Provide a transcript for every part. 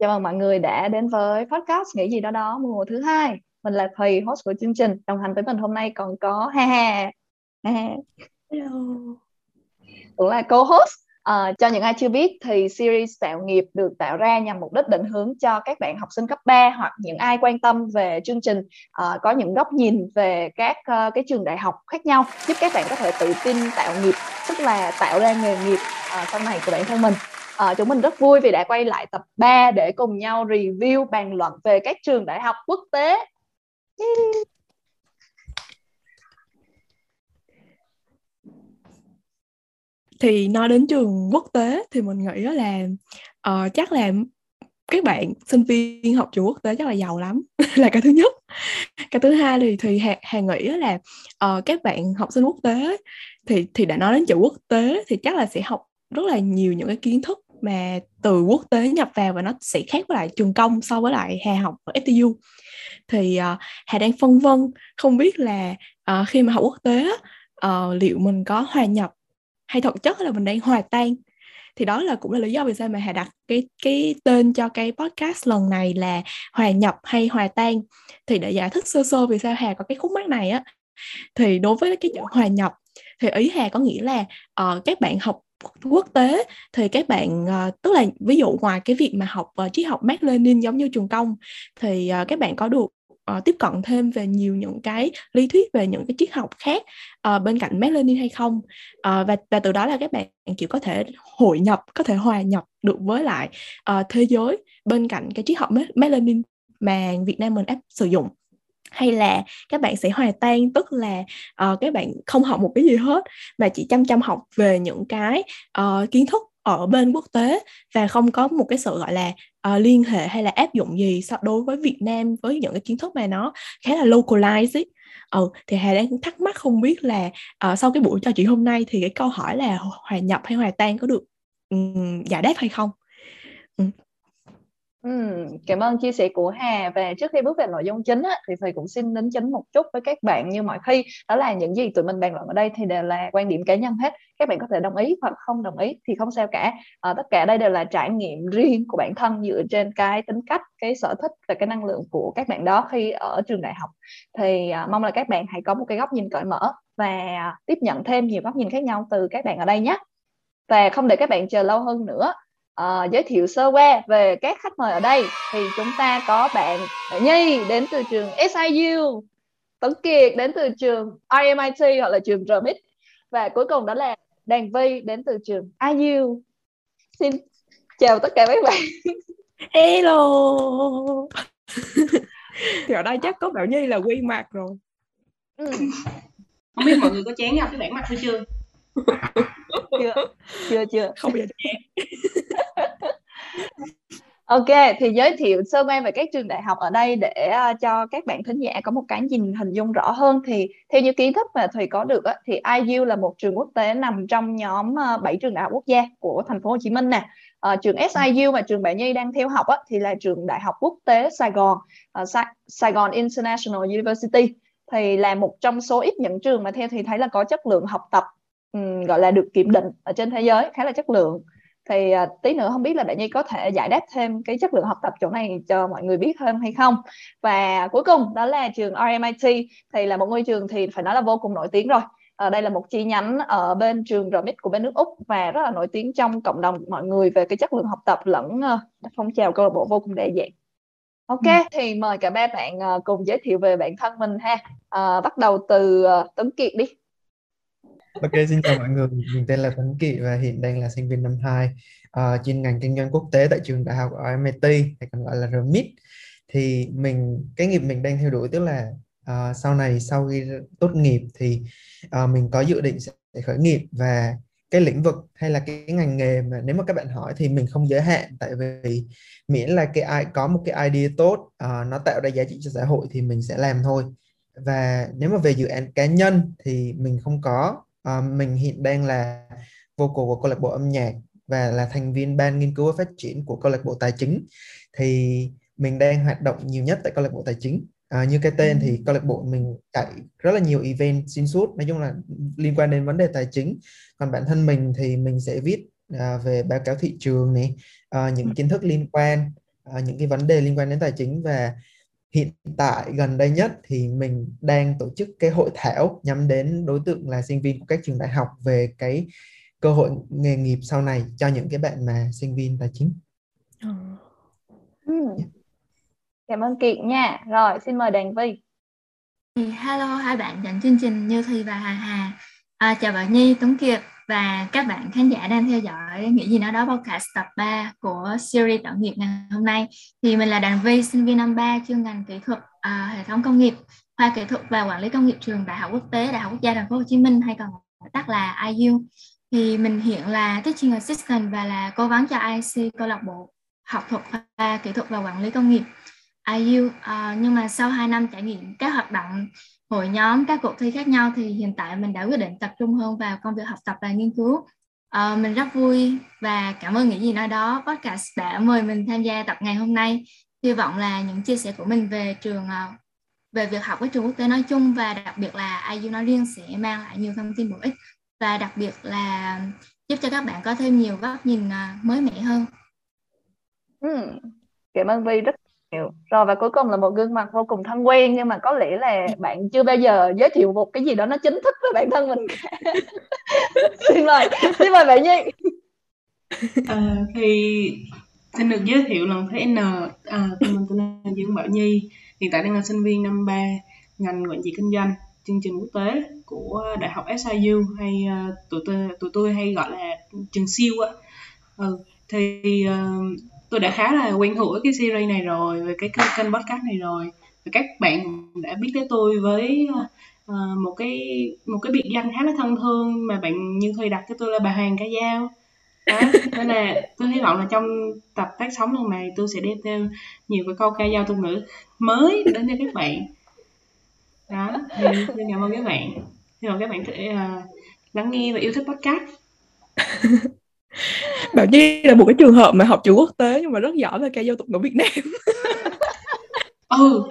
Chào mừng mọi người đã đến với podcast Nghĩ gì đó đó mùa thứ hai. Mình là Thùy, host của chương trình. Đồng hành với mình hôm nay còn có Ha Ha. Ha Ha. Hello. Cũng là co-host. À, cho những ai chưa biết thì series tạo nghiệp được tạo ra nhằm mục đích định hướng cho các bạn học sinh cấp 3 hoặc những ai quan tâm về chương trình uh, có những góc nhìn về các uh, cái trường đại học khác nhau giúp các bạn có thể tự tin tạo nghiệp tức là tạo ra nghề nghiệp uh, sau này của bản thân mình À, chúng mình rất vui vì đã quay lại tập 3 để cùng nhau review bàn luận về các trường đại học quốc tế. Thì nói đến trường quốc tế thì mình nghĩ là uh, chắc là các bạn sinh viên học trường quốc tế chắc là giàu lắm là cái thứ nhất cái thứ hai thì thì hà, hà nghĩ là uh, các bạn học sinh quốc tế thì thì đã nói đến trường quốc tế thì chắc là sẽ học rất là nhiều những cái kiến thức mà từ quốc tế nhập vào và nó sẽ khác với lại trường công so với lại Hà học ở FTU thì uh, Hà đang phân vân không biết là uh, khi mà học quốc tế uh, liệu mình có hòa nhập hay thực chất là mình đang hòa tan? Thì đó là cũng là lý do vì sao mà Hà đặt cái cái tên cho cái podcast lần này là hòa nhập hay hòa tan. Thì để giải thích sơ sơ vì sao Hà có cái khúc mắc này á thì đối với cái chữ hòa nhập thì ý Hà có nghĩa là uh, các bạn học quốc tế thì các bạn uh, tức là ví dụ ngoài cái việc mà học uh, triết học Mác Lênin giống như trường công thì uh, các bạn có được uh, tiếp cận thêm về nhiều những cái lý thuyết về những cái triết học khác uh, bên cạnh Mác Lênin hay không. Uh, và và từ đó là các bạn kiểu có thể hội nhập có thể hòa nhập được với lại uh, thế giới bên cạnh cái triết học Mác Lênin mà Việt Nam mình áp sử dụng hay là các bạn sẽ hòa tan tức là uh, các bạn không học một cái gì hết mà chỉ chăm chăm học về những cái uh, kiến thức ở bên quốc tế và không có một cái sự gọi là uh, liên hệ hay là áp dụng gì so đối với Việt Nam với những cái kiến thức mà nó khá là localized ấy. Ừ, thì Hà đang thắc mắc không biết là uh, sau cái buổi trò chuyện hôm nay thì cái câu hỏi là hòa nhập hay hòa tan có được um, giải đáp hay không? Ừm, cảm ơn chia sẻ của Hà. Và trước khi bước vào nội dung chính á, thì thầy cũng xin đính chính một chút với các bạn. Như mọi khi đó là những gì tụi mình bàn luận ở đây thì đều là quan điểm cá nhân hết. Các bạn có thể đồng ý hoặc không đồng ý thì không sao cả. À, tất cả đây đều là trải nghiệm riêng của bản thân dựa trên cái tính cách cái sở thích và cái năng lượng của các bạn đó khi ở trường đại học. Thì à, mong là các bạn hãy có một cái góc nhìn cởi mở và tiếp nhận thêm nhiều góc nhìn khác nhau từ các bạn ở đây nhé. Và không để các bạn chờ lâu hơn nữa uh, giới thiệu sơ qua về các khách mời ở đây. Thì chúng ta có bạn Nhi đến từ trường SIU Tấn Kiệt đến từ trường RMIT hoặc là trường RMIT và cuối cùng đó là Đàn Vi đến từ trường IU xin chào tất cả các bạn. Hello. Thì ở đây chắc có Bảo Nhi là quen mặt rồi. Ừ. không biết mọi người có chán nhau cái bản mặt hay chưa chưa chưa chưa. Không bao giờ Ok, thì giới thiệu sơ qua về các trường đại học ở đây để uh, cho các bạn thính giả có một cái nhìn hình dung rõ hơn. Thì theo như kiến thức mà Thùy có được á, thì IU là một trường quốc tế nằm trong nhóm uh, 7 trường đại học quốc gia của thành phố Hồ Chí Minh nè. Uh, trường SIU mà trường bạn Nhi đang theo học á, thì là trường đại học quốc tế Sài Gòn, uh, Sa- Sài Gòn International University. Thì là một trong số ít những trường mà theo thì thấy là có chất lượng học tập um, gọi là được kiểm định ở trên thế giới khá là chất lượng thì uh, tí nữa không biết là bạn nhi có thể giải đáp thêm cái chất lượng học tập chỗ này cho mọi người biết hơn hay không và cuối cùng đó là trường RMIT thì là một ngôi trường thì phải nói là vô cùng nổi tiếng rồi ở đây là một chi nhánh ở bên trường RMIT của bên nước Úc và rất là nổi tiếng trong cộng đồng mọi người về cái chất lượng học tập lẫn uh, phong trào câu lạc bộ vô cùng đa dạng Ok, ừ. thì mời cả ba bạn uh, cùng giới thiệu về bản thân mình ha. Uh, bắt đầu từ Tuấn Kiệt đi. Ok, xin chào mọi người. Mình tên là Tuấn Kỵ và hiện đang là sinh viên năm 2 uh, ờ, chuyên ngành kinh doanh quốc tế tại trường đại học RMIT hay còn gọi là RMIT. Thì mình cái nghiệp mình đang theo đuổi tức là uh, sau này sau khi tốt nghiệp thì uh, mình có dự định sẽ khởi nghiệp và cái lĩnh vực hay là cái, cái ngành nghề mà nếu mà các bạn hỏi thì mình không giới hạn tại vì miễn là cái ai có một cái idea tốt uh, nó tạo ra giá trị cho xã hội thì mình sẽ làm thôi và nếu mà về dự án cá nhân thì mình không có À, mình hiện đang là vocal của câu lạc bộ âm nhạc và là thành viên ban nghiên cứu và phát triển của câu lạc bộ tài chính. Thì mình đang hoạt động nhiều nhất tại câu lạc bộ tài chính. À, như cái tên thì câu lạc bộ mình chạy rất là nhiều event xuyên suốt nói chung là liên quan đến vấn đề tài chính. Còn bản thân mình thì mình sẽ viết à, về báo cáo thị trường này à, những kiến thức liên quan uh, những cái vấn đề liên quan đến tài chính và hiện tại gần đây nhất thì mình đang tổ chức cái hội thảo nhắm đến đối tượng là sinh viên của các trường đại học về cái cơ hội nghề nghiệp sau này cho những cái bạn mà sinh viên tài chính. Ừ. Cảm ơn Kiện nha. Rồi, xin mời Đàn Vi. Hello hai bạn dẫn chương trình Như Thi và Hà Hà. À, chào bạn Nhi, Tuấn Kiệt và các bạn khán giả đang theo dõi Nghĩ gì nói đó podcast tập 3 của series tạo nghiệp ngày hôm nay. Thì mình là Đàn Vi, sinh viên năm 3 chuyên ngành kỹ thuật à, hệ thống công nghiệp, khoa kỹ thuật và quản lý công nghiệp trường Đại học Quốc tế Đại học Quốc gia Thành phố Hồ Chí Minh hay còn gọi tắt là IU. Thì mình hiện là teaching assistant và là cố vấn cho IC câu lạc bộ học thuật khoa kỹ thuật và quản lý công nghiệp IU à, nhưng mà sau 2 năm trải nghiệm các hoạt động hội nhóm các cuộc thi khác nhau thì hiện tại mình đã quyết định tập trung hơn vào công việc học tập và nghiên cứu à, mình rất vui và cảm ơn những gì nói đó podcast đã mời mình tham gia tập ngày hôm nay hy vọng là những chia sẻ của mình về trường ờ, về việc học với trường quốc tế nói chung và đặc biệt là IU nói riêng sẽ mang lại nhiều thông tin bổ ích và đặc biệt là giúp cho các bạn có thêm nhiều góc nhìn ờ, mới mẻ hơn. Ừ. Cảm ơn Vi rất hiểu. Rồi và cuối cùng là một gương mặt vô cùng thân quen nhưng mà có lẽ là bạn chưa bao giờ giới thiệu một cái gì đó nó chính thức với bản thân mình. Xin mời. Xin mời bạn nhi. À, thì xin được giới thiệu lần thứ n à, mình tên là dương bảo nhi. Hiện tại đang là sinh viên năm ba ngành quản trị kinh doanh chương trình quốc tế của đại học SIU hay uh, tụi tôi tụi tôi hay gọi là trường siêu á. Ừ, thì uh, tôi đã khá là quen thuộc với cái series này rồi về cái kênh podcast này rồi. Và các bạn đã biết tới tôi với uh, một cái một cái biệt danh khá là thân thương mà bạn như khi đặt cho tôi là bà Hoàng Ca Dao. Đó nên là tôi hy vọng là trong tập phát sóng lần này tôi sẽ đem thêm nhiều cái câu ca dao tục ngữ mới đến cho các bạn. Đó thì cảm ơn các bạn. Hy vọng các bạn sẽ uh, ờ, lắng nghe và yêu thích podcast. Bảo Nhi là một cái trường hợp mà học trường quốc tế nhưng mà rất giỏi về ca dao tục ngữ Việt Nam. Ừ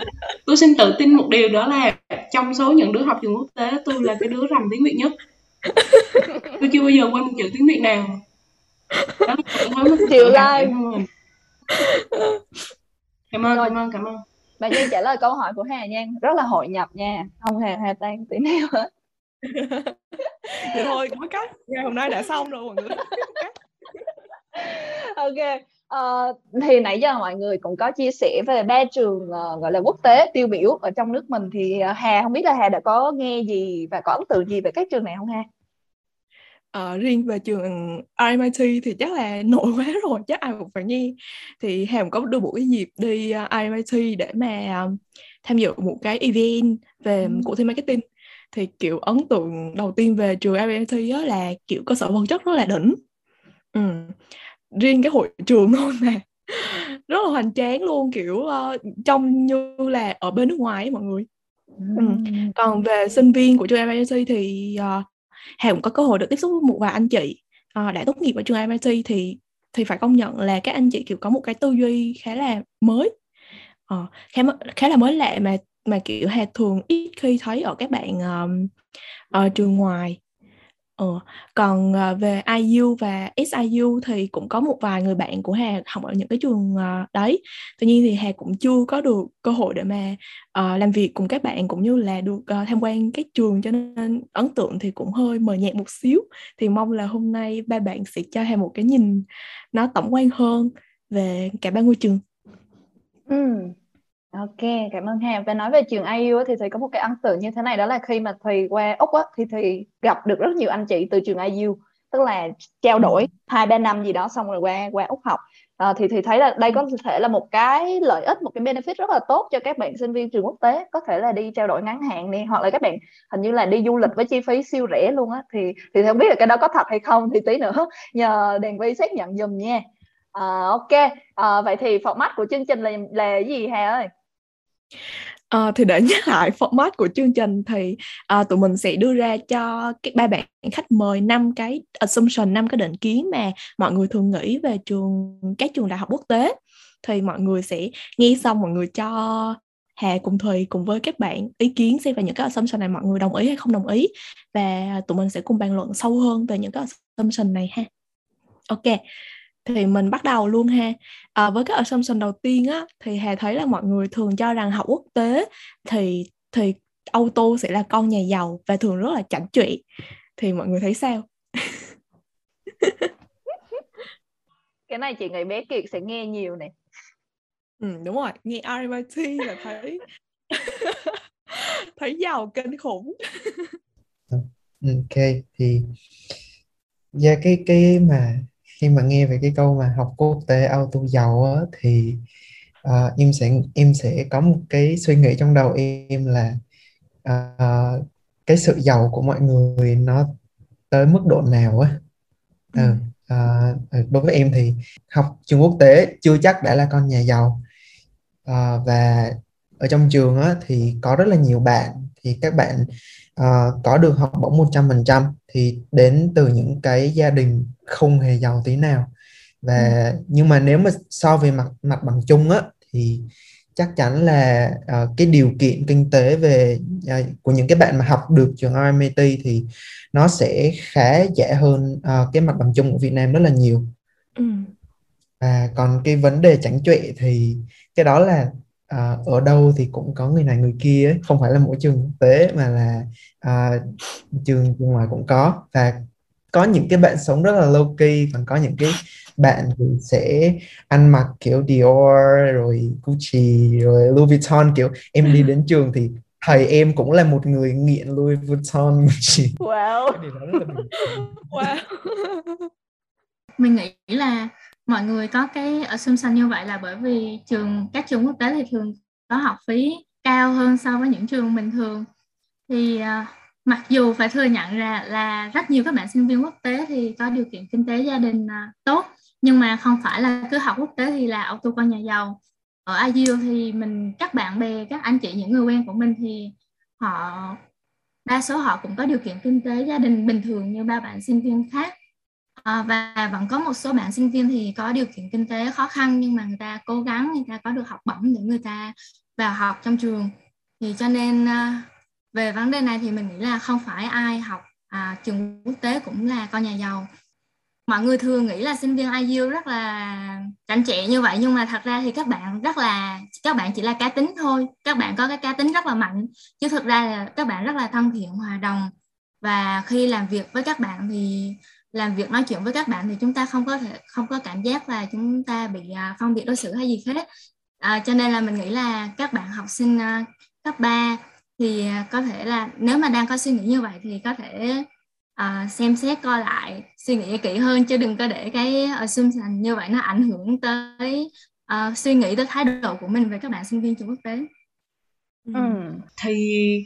tôi xin tự tin một điều đó là trong số những đứa học trường quốc tế tôi là cái đứa rành tiếng Việt nhất. Tôi chưa bao giờ quên một chữ tiếng Việt nào. Đó chịu like cảm ơn cảm ơn cảm ơn. Bạn Nhi trả lời câu hỏi của Hà nha rất là hội nhập nha. Không hề hề tan tí nào hết vậy thôi có cách ngày hôm nay đã xong rồi mọi người ok uh, thì nãy giờ mọi người cũng có chia sẻ về ba trường uh, gọi là quốc tế tiêu biểu ở trong nước mình thì uh, Hà không biết là Hà đã có nghe gì và có ấn tượng gì về các trường này không Hà? Uh, riêng về trường RMIT thì chắc là nổi quá rồi chắc ai cũng phải nghe thì Hà cũng có được một cái dịp đi uh, RMIT để mà uh, tham dự một cái event về ừ. cuộc thi marketing thì kiểu ấn tượng đầu tiên về trường RMIT á là kiểu cơ sở vật chất rất là đỉnh. Ừ. riêng cái hội trường luôn nè. Rất là hoành tráng luôn kiểu uh, trông như là ở bên nước ngoài ấy mọi người. Ừ. còn về sinh viên của trường MIT thì uh, Hà cũng có cơ hội được tiếp xúc với một vài anh chị uh, đã tốt nghiệp ở trường MIT thì thì phải công nhận là các anh chị kiểu có một cái tư duy khá là mới. Uh, khá khá là mới lạ mà mà kiểu Hà thường ít khi thấy ở các bạn um, ở trường ngoài Ừ. còn uh, về IU và SIU thì cũng có một vài người bạn của Hà học ở những cái trường uh, đấy. Tuy nhiên thì Hà cũng chưa có được cơ hội để mà uh, làm việc cùng các bạn cũng như là được uh, tham quan các trường cho nên ấn tượng thì cũng hơi mờ nhạt một xíu. Thì mong là hôm nay ba bạn sẽ cho Hà một cái nhìn nó tổng quan hơn về cả ba ngôi trường. Ừ, Ok, cảm ơn Hà. Và nói về trường IU thì Thùy có một cái ấn tượng như thế này đó là khi mà Thùy qua Úc á, thì Thùy gặp được rất nhiều anh chị từ trường IU tức là trao đổi ừ. hai ba năm gì đó xong rồi qua qua Úc học. À, thì thì thấy là đây có thể là một cái lợi ích một cái benefit rất là tốt cho các bạn sinh viên trường quốc tế có thể là đi trao đổi ngắn hạn đi hoặc là các bạn hình như là đi du lịch với chi phí siêu rẻ luôn á. Thì thì không biết là cái đó có thật hay không thì tí nữa nhờ đèn vi xác nhận dùm nha. À, ok. À, vậy thì format của chương trình là là gì Hà ơi À, thì để nhắc lại format của chương trình thì à, tụi mình sẽ đưa ra cho các ba bạn khách mời năm cái assumption năm cái định kiến mà mọi người thường nghĩ về trường các trường đại học quốc tế thì mọi người sẽ nghe xong mọi người cho Hà cùng Thùy cùng với các bạn ý kiến xem về những cái assumption này mọi người đồng ý hay không đồng ý và tụi mình sẽ cùng bàn luận sâu hơn về những cái assumption này ha. Ok thì mình bắt đầu luôn ha. À, với cái assumption đầu tiên á thì hà thấy là mọi người thường cho rằng học quốc tế thì thì auto sẽ là con nhà giàu và thường rất là chảnh chọe thì mọi người thấy sao? Cái này chị nghĩ bé Kiệt sẽ nghe nhiều này ừ, đúng rồi nghe RMIT là thấy thấy giàu kinh khủng. Ok thì yeah, cái cái mà khi mà nghe về cái câu mà học quốc tế auto giàu á, thì uh, em sẽ em sẽ có một cái suy nghĩ trong đầu em là uh, cái sự giàu của mọi người nó tới mức độ nào á ừ. uh, đối với em thì học trường quốc tế chưa chắc đã là con nhà giàu uh, và ở trong trường á, thì có rất là nhiều bạn thì các bạn uh, có được học bổng 100% thì đến từ những cái gia đình không hề giàu tí nào và ừ. nhưng mà nếu mà so về mặt mặt bằng chung á thì chắc chắn là uh, cái điều kiện kinh tế về uh, của những cái bạn mà học được trường RMIT thì nó sẽ khá dễ hơn uh, cái mặt bằng chung của Việt Nam rất là nhiều. Ừ. Và còn cái vấn đề chảnh chọe thì cái đó là uh, ở đâu thì cũng có người này người kia ấy. không phải là mỗi trường quốc tế mà là uh, trường trường ngoài cũng có. Và có những cái bạn sống rất là low key còn có những cái bạn thì sẽ ăn mặc kiểu Dior rồi Gucci rồi Louis Vuitton kiểu em đi đến trường thì thầy em cũng là một người nghiện Louis Vuitton Gucci. Wow. Wow. Mình nghĩ là mọi người có cái assumption như vậy là bởi vì trường các trường quốc tế thì thường có học phí cao hơn so với những trường bình thường. Thì uh, mặc dù phải thừa nhận ra là rất nhiều các bạn sinh viên quốc tế thì có điều kiện kinh tế gia đình uh, tốt nhưng mà không phải là cứ học quốc tế thì là auto con nhà giàu. Ở IU thì mình các bạn bè các anh chị những người quen của mình thì họ đa số họ cũng có điều kiện kinh tế gia đình bình thường như ba bạn sinh viên khác à, và vẫn có một số bạn sinh viên thì có điều kiện kinh tế khó khăn nhưng mà người ta cố gắng người ta có được học bổng để người ta vào học trong trường. Thì cho nên à, về vấn đề này thì mình nghĩ là không phải ai học à, trường quốc tế cũng là con nhà giàu. Mọi người thường nghĩ là sinh viên IU rất là chảnh chẹ như vậy nhưng mà thật ra thì các bạn rất là các bạn chỉ là cá tính thôi. Các bạn có cái cá tính rất là mạnh chứ thực ra là các bạn rất là thân thiện hòa đồng. Và khi làm việc với các bạn thì làm việc nói chuyện với các bạn thì chúng ta không có thể không có cảm giác là chúng ta bị à, phân biệt đối xử hay gì hết à, cho nên là mình nghĩ là các bạn học sinh uh, cấp 3 thì uh, có thể là nếu mà đang có suy nghĩ như vậy thì có thể uh, xem xét coi lại suy nghĩ kỹ hơn chứ đừng có để cái assumption như vậy nó ảnh hưởng tới uh, suy nghĩ tới thái độ của mình về các bạn sinh viên trường quốc tế. Ừ. Thì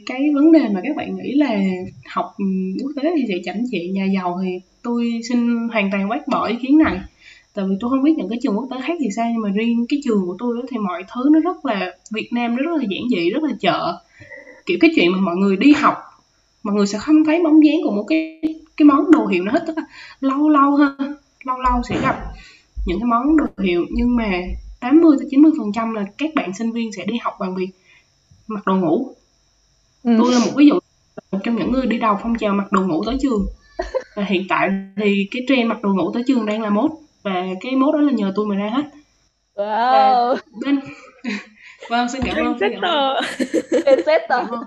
cái vấn đề mà các bạn nghĩ là học quốc tế thì sẽ chảnh chị nhà giàu thì tôi xin hoàn toàn bác bỏ ý kiến này. Tại vì tôi không biết những cái trường quốc tế khác thì sao, nhưng mà riêng cái trường của tôi đó thì mọi thứ nó rất là, Việt Nam nó rất là giản dị, rất là chợ. Kiểu cái chuyện mà mọi người đi học, mọi người sẽ không thấy bóng dáng của một cái cái món đồ hiệu nó hết, tức là lâu lâu ha, lâu lâu sẽ gặp những cái món đồ hiệu. Nhưng mà 80 tới 90 phần trăm là các bạn sinh viên sẽ đi học bằng việc mặc đồ ngủ. Ừ. tôi là một ví dụ một trong những người đi đầu phong trào mặc đồ ngủ tới trường. Và hiện tại thì cái trend mặc đồ ngủ tới trường đang là mốt. Và cái mốt đó là nhờ tôi mà ra hết. Wow. và bên vâng xin cảm ơn ơn.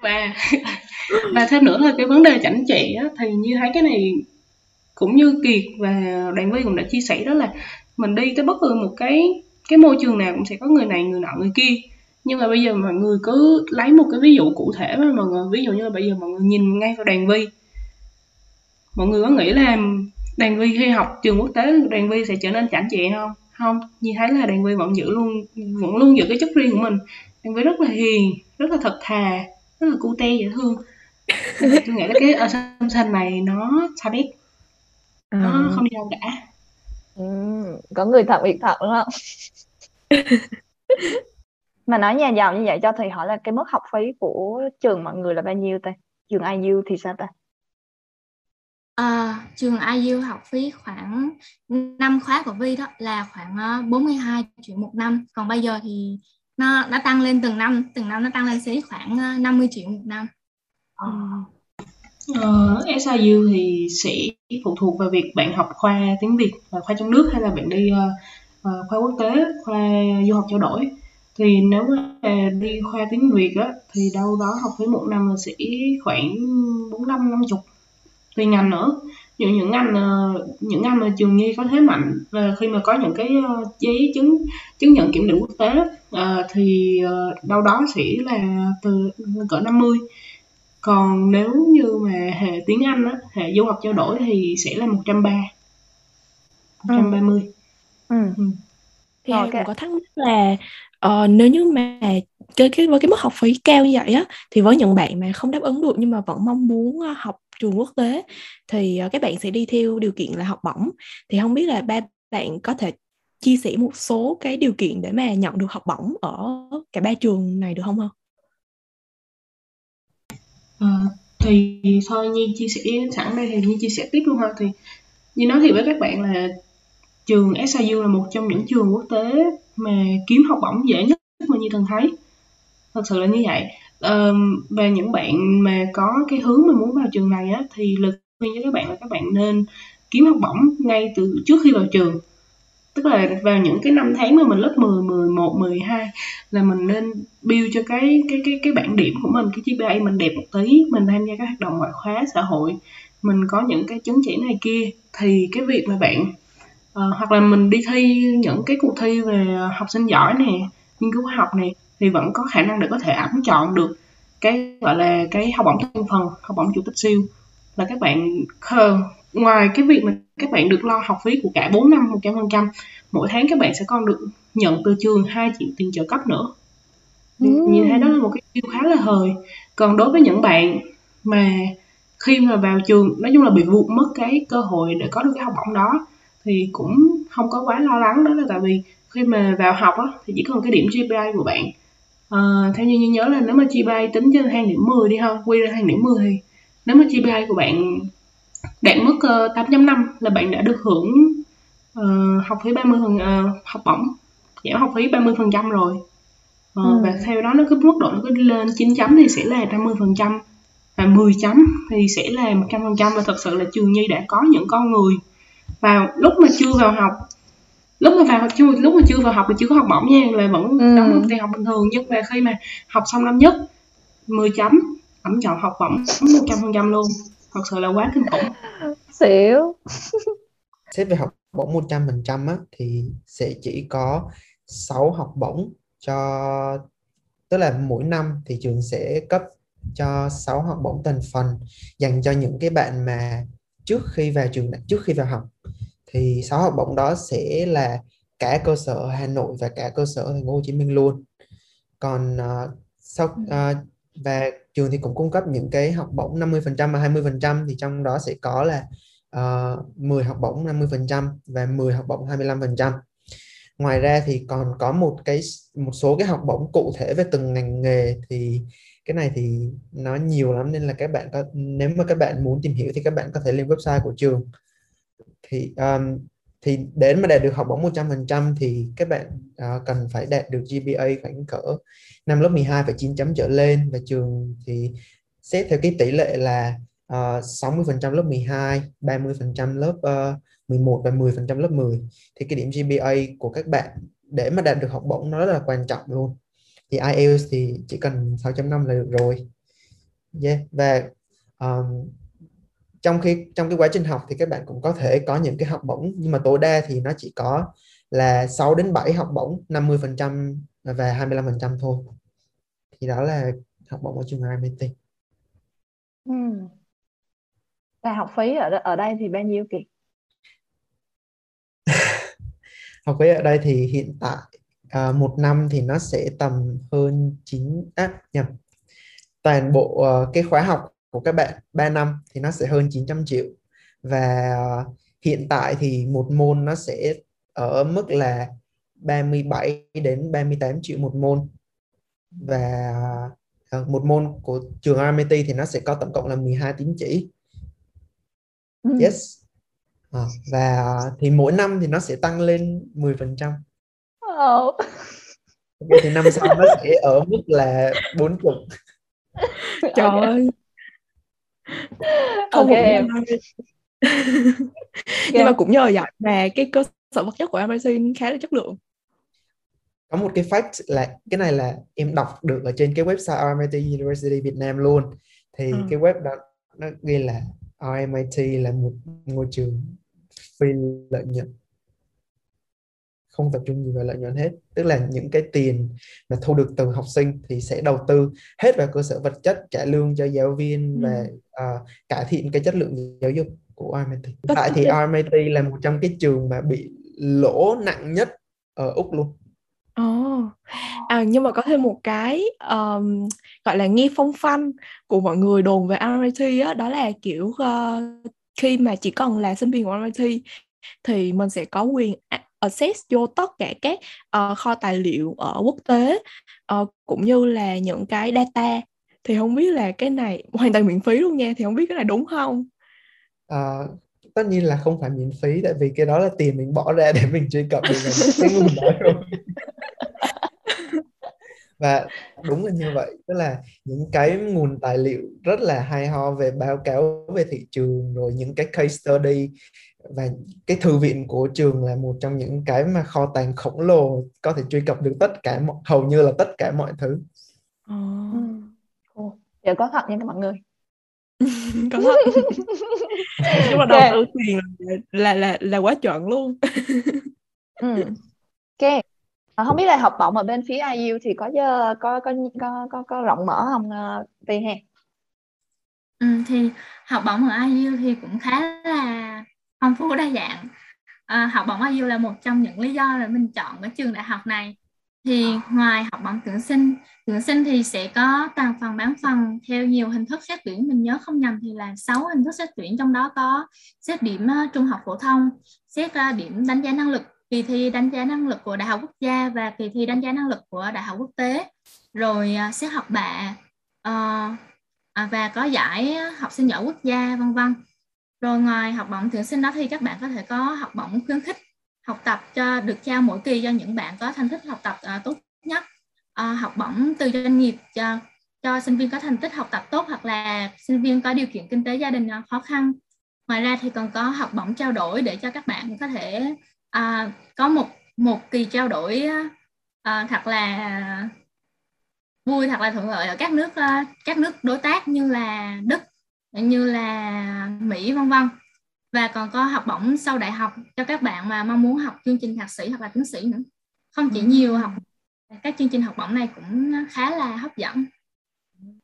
Và và thêm nữa là cái vấn đề chảnh chẹ thì như thấy cái này cũng như kiệt và đoàn viên cũng đã chia sẻ đó là mình đi tới bất cứ một cái cái môi trường nào cũng sẽ có người này người nọ người kia nhưng mà bây giờ mọi người cứ lấy một cái ví dụ cụ thể mà mọi người ví dụ như là bây giờ mọi người nhìn ngay vào đoàn vi. Mọi người có nghĩ là đoàn vi khi học trường quốc tế đoàn vi sẽ trở nên chảnh chẹ không? Không như thấy là đoàn vi vẫn giữ luôn vẫn luôn giữ cái chất riêng của mình. Đoàn vi rất là hiền rất là thật thà rất là cute dễ thương. Tôi nghĩ là cái assumption này nó sai biết. Nó à. không đâu cả. Ừ, có người thật việc thật đúng không mà nói nhà giàu như vậy cho thầy hỏi là cái mức học phí của trường mọi người là bao nhiêu ta? Trường IU thì sao ta? À, trường IU học phí khoảng năm khóa của Vi đó là khoảng 42 ờ, triệu một năm. Còn bây giờ thì nó nó tăng lên từng năm từng năm nó tăng lên xí khoảng 50 triệu một năm. À. Uh, SIU thì sẽ phụ thuộc vào việc bạn học khoa tiếng Việt và khoa trong nước hay là bạn đi uh, khoa quốc tế, khoa du học trao đổi. Thì nếu mà đi khoa tiếng Việt á thì đâu đó học phí một năm là sẽ khoảng 45 50 tùy ngành nữa những những ngành những ngành mà trường nhi có thế mạnh và khi mà có những cái giấy chứng chứng nhận kiểm định quốc tế thì đâu đó sẽ là từ cỡ 50 còn nếu như mà hệ tiếng Anh á, hệ du học trao đổi thì sẽ là 130 130 ừ. ừ. thì okay. em cũng có thắc mắc là uh, nếu như mà cái, cái với cái mức học phí cao như vậy á thì với những bạn mà không đáp ứng được nhưng mà vẫn mong muốn ờ, học trường quốc tế thì uh, các bạn sẽ đi theo điều kiện là học bổng thì không biết là ba bạn có thể chia sẻ một số cái điều kiện để mà nhận được học bổng ở cả ba trường này được không không? À, thì thôi Nhi chia sẻ sẵn đây thì Nhi chia sẻ tiếp luôn ha thì như nói thì với các bạn là trường SIU là một trong những trường quốc tế mà kiếm học bổng dễ nhất mà Nhi từng thấy. Thật sự là như vậy. Ờ, và những bạn mà có cái hướng mà muốn vào trường này á thì lời khuyên cho các bạn là các bạn nên kiếm học bổng ngay từ trước khi vào trường. Tức là vào những cái năm tháng mà mình lớp 10, 11, 12 là mình nên build cho cái cái cái cái bảng điểm của mình cái GPA mình đẹp một tí mình tham gia các hoạt động ngoại khóa xã hội mình có những cái chứng chỉ này kia. Thì cái việc mà bạn uh, hoặc là mình đi thi những cái cuộc thi về học sinh giỏi nè nghiên cứu khoa học này thì vẫn có khả năng để có thể ẩm chọn được cái gọi là cái học bổng thân phần học bổng chủ tịch siêu. Là các bạn ngoài cái việc mà các bạn được lo học phí của cả 4 năm 100% mỗi tháng các bạn sẽ còn được nhận từ trường hai triệu tiền trợ cấp nữa. Ừ. nhìn thấy đó là một cái điều khá là hời. Còn đối với những bạn mà khi mà vào trường nói chung là bị vụt mất cái cơ hội để có được cái học bổng đó thì cũng không có quá lo lắng đó là tại vì khi mà vào học á, thì chỉ cần cái điểm GPA của bạn à, theo như như nhớ là nếu mà GPA tính trên thang điểm 10 đi ha quy ra thang điểm 10 thì nếu mà GPA của bạn đạt mức uh, ờ, 8.5 là bạn đã được hưởng uh, học phí 30 phần uh, học bổng giảm học phí 30 phần trăm rồi uh, ừ. và theo đó nó cứ mức độ nó cứ lên 9 chấm thì sẽ là 50 phần trăm và 10 chấm thì sẽ là 100 phần trăm và thật sự là trường nhi đã có những con người vào lúc mà chưa vào học lúc mà vào chưa lúc mà chưa vào học thì chưa có học bổng nha là vẫn ừ. đóng tiền học bình thường. Nhưng mà khi mà học xong năm nhất 10 chấm ẩm chọn học bổng 100 phần trăm luôn. Thật sự là quá kinh khủng. Xỉu. Xét về học bổng 100% á thì sẽ chỉ có 6 học bổng cho tức là mỗi năm thì trường sẽ cấp cho 6 học bổng thành phần dành cho những cái bạn mà trước khi vào trường trước khi vào học. Thì 6 học bổng đó sẽ là cả cơ sở Hà Nội và cả cơ sở thành phố Hồ Chí Minh luôn. Còn uh, sau uh, và trường thì cũng cung cấp những cái học bổng 50% và 20% thì trong đó sẽ có là ờ, uh, 10 học bổng 50% và 10 học bổng 25%. Ngoài ra thì còn có một cái một số cái học bổng cụ thể về từng ngành nghề. Thì cái này thì nó nhiều lắm nên là các bạn có nếu mà các bạn muốn tìm hiểu thì các bạn có thể lên website của trường. Thì um, thì để mà đạt được học bổng 100% thì các bạn uh, cần phải đạt được GPA khoảng cỡ năm lớp 12 phải 9 chấm trở lên. Và trường thì xét theo cái tỷ lệ là ờ, uh, 60% lớp 12, 30% lớp ờ, uh, 11 và 10% lớp 10 thì cái điểm GPA của các bạn để mà đạt được học bổng nó rất là quan trọng luôn thì IELTS thì chỉ cần 6.5 là được rồi yeah. và um, trong khi trong cái quá trình học thì các bạn cũng có thể có những cái học bổng nhưng mà tối đa thì nó chỉ có là 6 đến 7 học bổng 50% và 25% thôi thì đó là học bổng ở trường IMT ừ. Và học phí ở ở đây thì bao nhiêu kìa? học phí ở đây thì hiện tại uh, một năm thì nó sẽ tầm hơn 9 à, nhầm. Toàn bộ uh, cái khóa học của các bạn 3 năm thì nó sẽ hơn 900 triệu. Và uh, hiện tại thì một môn nó sẽ ở mức là 37 đến 38 triệu một môn. Và uh, một môn của trường RMIT thì nó sẽ có tổng cộng là 12 tín chỉ. Ừ. yes. À, và thì mỗi năm thì nó sẽ tăng lên 10 phần trăm oh. thì năm sau nó sẽ ở mức là 40 trời ơi. Không Ok một em. nhưng mà cũng nhờ vậy mà cái cơ sở vật chất của MIT khá là chất lượng. Có một cái fact là cái này là em đọc được ở trên cái website RMIT University Việt Nam luôn. Thì Ừ. cái web đó nó ghi là RMIT là một ngôi trường phi lợi nhuận không tập trung gì vào lợi nhuận hết tức là những cái tiền mà thu được từ học sinh thì sẽ đầu tư hết vào cơ sở vật chất trả lương cho giáo viên Ừ. và à, cải thiện cái chất lượng giáo dục của RMIT tại thì. RMIT là một trong cái trường mà bị lỗ nặng nhất ở Úc luôn Ồ. À, nhưng mà có thêm một cái um, gọi là nghe phong phanh của mọi người đồn về RMIT á, đó là kiểu ờ, khi mà chỉ cần là sinh viên của RMIT thì mình sẽ có quyền a- access vô tất cả các ờ, kho tài liệu ở quốc tế ờ, cũng như là những cái data thì không biết là cái này hoàn toàn miễn phí luôn nha thì không biết cái này đúng không? À, tất nhiên là không phải miễn phí tại vì cái đó là tiền mình bỏ ra để mình truy cập được cái nguồn đó rồi và đúng là như vậy tức là những cái nguồn tài liệu rất là hay ho về báo cáo về thị trường rồi những cái case study và cái thư viện của trường là một trong những cái mà kho tàng khổng lồ có thể truy cập được tất cả mọi, hầu như là tất cả mọi thứ Ờ, Ừ. Cool. Dạ có thật nha các mọi người. có thật. Nhưng mà đầu tư tiền là là là, là quá chuẩn luôn. Ừ. Ok. À, không biết là học bổng ở bên phía IU thì có giờ có có có có, có rộng mở không uh, Vi ha? Ừ, thì học bổng ở IU thì cũng khá là phong phú đa dạng. À, học bổng IU là một trong những lý do là mình chọn cái trường đại học này. Thì ngoài học bổng tuyển sinh, tuyển sinh thì sẽ có toàn phần bán phần theo nhiều hình thức xét tuyển. Mình nhớ không nhầm thì là 6 hình thức xét tuyển trong đó có xét điểm à, trung học phổ thông, xét à, điểm đánh giá năng lực, kỳ thi đánh giá năng lực của Đại học Quốc gia và kỳ thi đánh giá năng lực của Đại học Quốc tế. Rồi à, xét học bạ, ờ, và có giải học sinh giỏi quốc gia vân vân rồi ngoài học bổng tuyển sinh đó thì các bạn có thể có học bổng khuyến khích học tập cho được trao mỗi kỳ cho những bạn có thành tích học tập à, tốt nhất. À, học bổng từ doanh nghiệp cho cho sinh viên có thành tích học tập tốt hoặc là sinh viên có điều kiện kinh tế gia đình à, khó khăn. Ngoài ra thì còn có học bổng trao đổi để cho các bạn có thể à, có một một kỳ trao đổi à, thật là vui thật là thuận lợi ở các nước các nước đối tác như là Đức như là Mỹ vân vân và còn có học bổng sau đại học cho các bạn mà mong muốn học chương trình thạc sĩ hoặc là tiến sĩ nữa không chỉ nhiều học các chương trình học bổng này cũng khá là hấp dẫn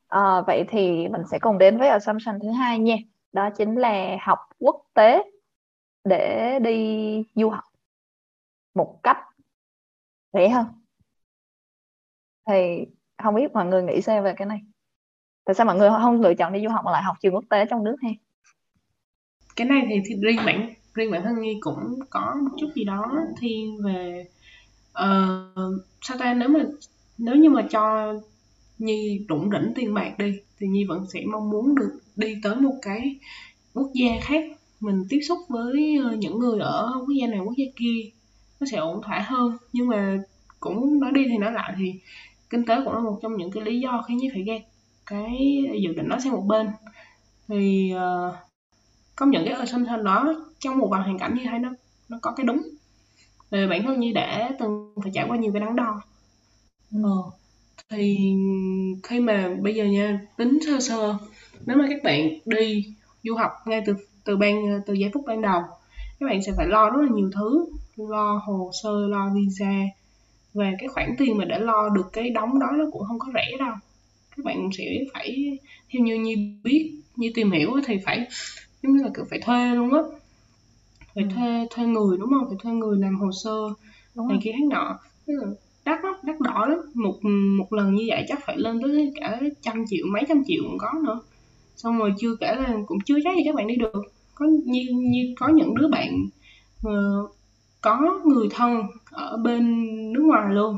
Ờ, vậy thì mình sẽ cùng đến với assumption thứ hai nha. Đó chính là học quốc tế để đi du học một cách rẻ hơn. Thì không biết mọi người nghĩ sao về cái này? Tại sao mọi người không lựa chọn đi du học mà lại học trường quốc tế trong nước hay cái này thì, thì riêng bản riêng bản thân Nhi cũng có một chút gì đó thiên về uh, sao ta nếu mà nếu như mà cho Nhi rủng rỉnh tiền bạc đi thì Nhi vẫn sẽ mong muốn được đi tới một cái quốc gia khác mình tiếp xúc với ờ, những người ở quốc gia này quốc gia kia. Nó sẽ ổn thỏa hơn. Nhưng mà cũng nói đi thì nói lại thì kinh tế cũng là một trong những cái lý do khiến Nhi phải gạt cái dự định đó sang một bên. Thì ờ, công nhận cái assumption đó trong một vài hoàn cảnh như thấy nó nó có cái đúng. Về bản thân Nhi đã từng phải trải qua nhiều cái đắn đo. Ờ, thì khi mà bây giờ nha tính sơ sơ nếu mà các bạn đi du học ngay từ từ ban từ giây phút ban đầu các bạn sẽ phải lo rất là nhiều thứ. Lo hồ sơ lo visa và cái khoản tiền mà để lo được cái đóng đó nó cũng không có rẻ đâu các bạn sẽ phải theo như Nhi biết như tìm hiểu thì phải giống như là kiểu phải thuê luôn á. Phải Ừ. thuê thuê người đúng không? Phải thuê người làm hồ sơ Đúng này kia khác nọ. Đắt lắm đắt đỏ lắm. Một một lần như vậy chắc phải lên tới cả trăm triệu mấy trăm triệu cũng có nữa. Xong rồi chưa kể là cũng chưa chắc gì các bạn đi được. Có như như có những đứa bạn ờ, có người thân ở bên nước ngoài luôn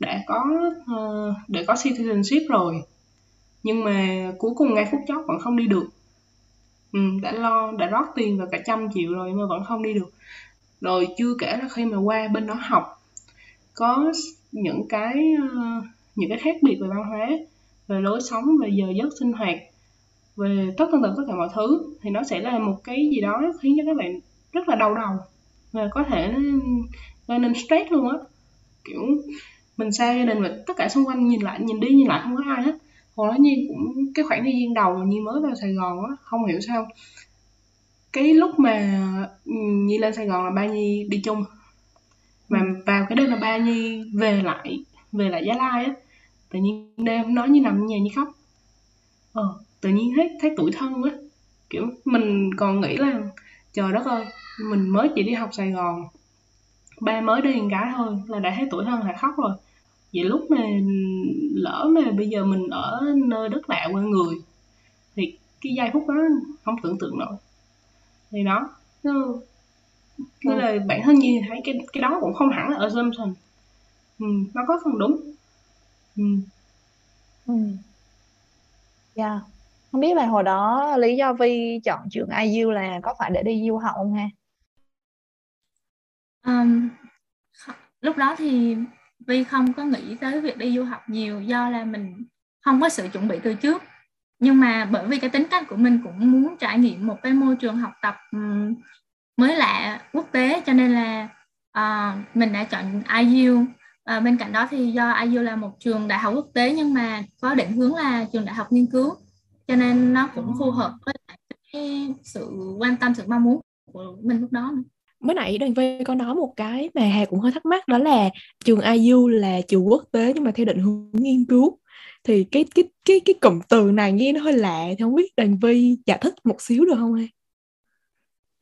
đã có ờ, để có citizenship rồi nhưng mà cuối cùng ngay phút chót vẫn không đi được. Ừ, đã lo đã rót tiền và cả trăm triệu rồi mà vẫn không đi được. Rồi chưa kể là khi mà qua bên đó học có những cái ờ, những cái khác biệt về văn hóa về lối sống về giờ giấc sinh hoạt về tất tần tật tất cả mọi thứ thì nó sẽ là một cái gì đó khiến cho các bạn rất là đau đầu và có thể gây nên stress luôn á. Kiểu mình xa gia đình và tất cả xung quanh nhìn lại nhìn đi nhìn lại không có ai hết hồi đó nhi cũng cái khoảng thời gian đầu nhi mới vào sài gòn á không hiểu sao. Cái lúc mà nhi lên sài gòn là ba nhi đi chung. Mà ừ. vào cái đêm là ba nhi về lại về lại gia lai á tự nhiên đêm nói như nằm nhà như khóc. Ờ tự nhiên thấy thấy tuổi thân á. Kiểu mình còn nghĩ là trời đất ơi mình mới chỉ đi học sài gòn. Ba mới đi một cái thôi là đã thấy tuổi thân là khóc rồi vậy lúc mà lỡ mà bây giờ mình ở nơi đất lạ quen người thì cái giây phút đó không tưởng tượng nổi thì đó nên ừ. là bản thân như thấy cái cái đó cũng không hẳn là assumption ừ, nó có phần đúng ừ. Ừ. Yeah. Không biết là hồi đó lý do Vi chọn trường IU là có phải để đi du học không ha? Um, lúc đó thì Vi không có nghĩ tới việc đi du học nhiều do là mình không có sự chuẩn bị từ trước. Nhưng mà bởi vì cái tính cách của mình cũng muốn trải nghiệm một cái môi trường học tập mới lạ quốc tế cho nên là uh, mình đã chọn IU à, bên cạnh đó thì do IU là một trường đại học quốc tế nhưng mà có định hướng là trường đại học nghiên cứu cho nên nó cũng phù hợp với cái sự quan tâm sự mong muốn của mình lúc đó mới nãy đoàn viên có nói một cái mà hà cũng hơi thắc mắc đó là trường IU là trường quốc tế nhưng mà theo định hướng nghiên cứu. Thì cái cái cái cái cụm từ này nghe nó hơi lạ thì không biết đoàn vi giải thích một xíu được không em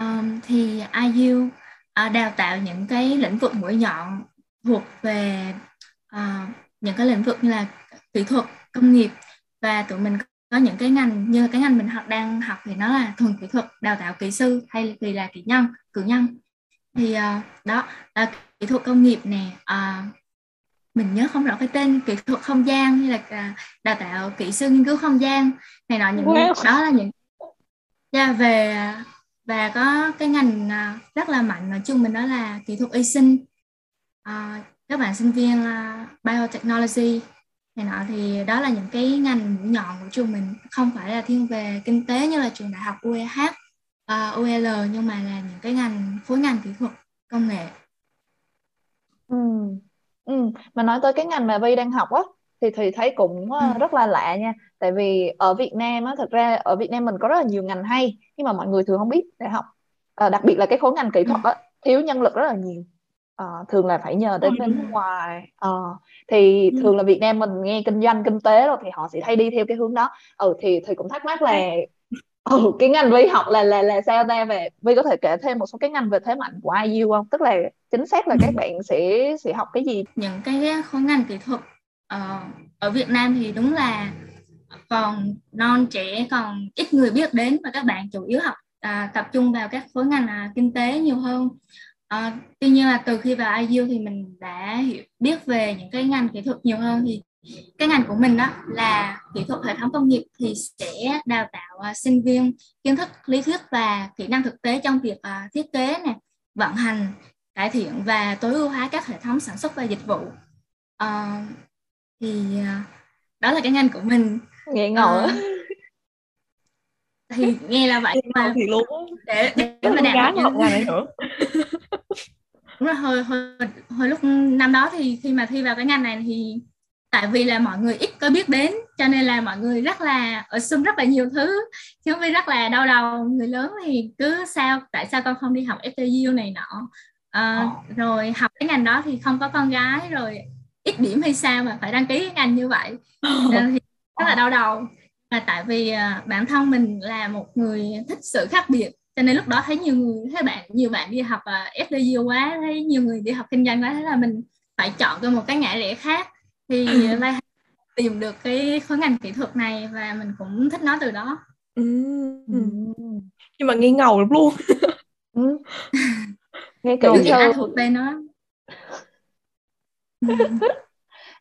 um, thì IU uh, ờ, đào tạo những cái lĩnh vực mũi nhọn thuộc về uh, những cái lĩnh vực như là kỹ thuật công nghiệp và tụi mình có những cái ngành như cái ngành mình học đang học thì nó là thuần kỹ thuật đào tạo kỹ sư hay thì là kỹ nhân cử nhân thì uh, đó là kỹ thuật công nghiệp nè uh, mình nhớ không rõ cái tên kỹ thuật không gian hay là uh, đào tạo kỹ sư nghiên cứu không gian này nọ những wow. đó là những yeah, về và có cái ngành rất là mạnh nói chung mình đó là kỹ thuật y sinh uh, các bạn sinh viên biotechnology này nọ thì đó là những cái ngành mũi nhọn của trường mình không phải là thiên về kinh tế như là trường đại học UEH uh, UL nhưng mà là những cái ngành khối ngành kỹ thuật công nghệ. Ừ. Ừ. mà nói tới cái ngành mà Vi đang học á thì thì thấy cũng uh, ừ. rất là lạ nha. Tại vì ở Việt Nam á thật ra ở Việt Nam mình có rất là nhiều ngành hay nhưng mà mọi người thường không biết để học. Uh, đặc biệt là cái khối ngành kỹ thuật á thiếu nhân lực rất là nhiều. Uh, thường là phải nhờ tới bên ngoài. Uh, thì thường là Việt Nam mình nghe kinh doanh kinh tế rồi thì họ sẽ hay đi theo cái hướng đó. Ừ thì thì cũng thắc mắc là ừ cái ngành vi học là là là sao ta? Về vi có thể kể thêm một số cái ngành về thế mạnh của IU không? Tức là chính xác là các bạn sẽ sẽ học cái gì? Những cái khối ngành kỹ thuật uh, ở Việt Nam thì đúng là còn non trẻ còn ít người biết đến và các bạn chủ yếu học à, tập trung vào các khối ngành à, kinh tế nhiều hơn. À, tuy nhiên là từ khi vào IU thì mình đã hiểu biết về những cái ngành kỹ thuật nhiều hơn thì cái ngành của mình đó là kỹ thuật hệ thống công nghiệp thì sẽ đào tạo uh, sinh viên kiến thức lý thuyết và kỹ năng thực tế trong việc uh, thiết kế này vận hành cải thiện và tối ưu hóa các hệ thống sản xuất và dịch vụ. Uh, thì uh, đó là cái ngành của mình. Nghe ngầu uh, thì nghe là vậy mà thì luôn. để để, mà đạt được này nữa đúng là hồi hồi hồi lúc năm đó thì khi mà thi vào cái ngành này thì tại vì là mọi người ít có biết đến cho nên là mọi người rất là ở xung rất là nhiều thứ. Chứ không rất là đau đầu người lớn thì cứ sao tại sao con không đi học FTU này nọ. À, rồi học cái ngành đó thì không có con gái rồi ít điểm hay sao mà phải đăng ký cái ngành như vậy. Nên thì rất là đau đầu. Mà tại vì bản thân mình là một người thích sự khác biệt cho nên lúc đó thấy nhiều người thấy bạn nhiều bạn đi học FTU quá thấy nhiều người đi học kinh doanh quá thế là mình phải chọn cho một cái ngã rẽ khác thì Lai tìm được cái khối ngành kỹ thuật này và mình cũng thích nó từ đó. Ừ. nhưng mà nghe ngầu lắm luôn. Ừ. nghe kỹ sơ thuộc tên nó.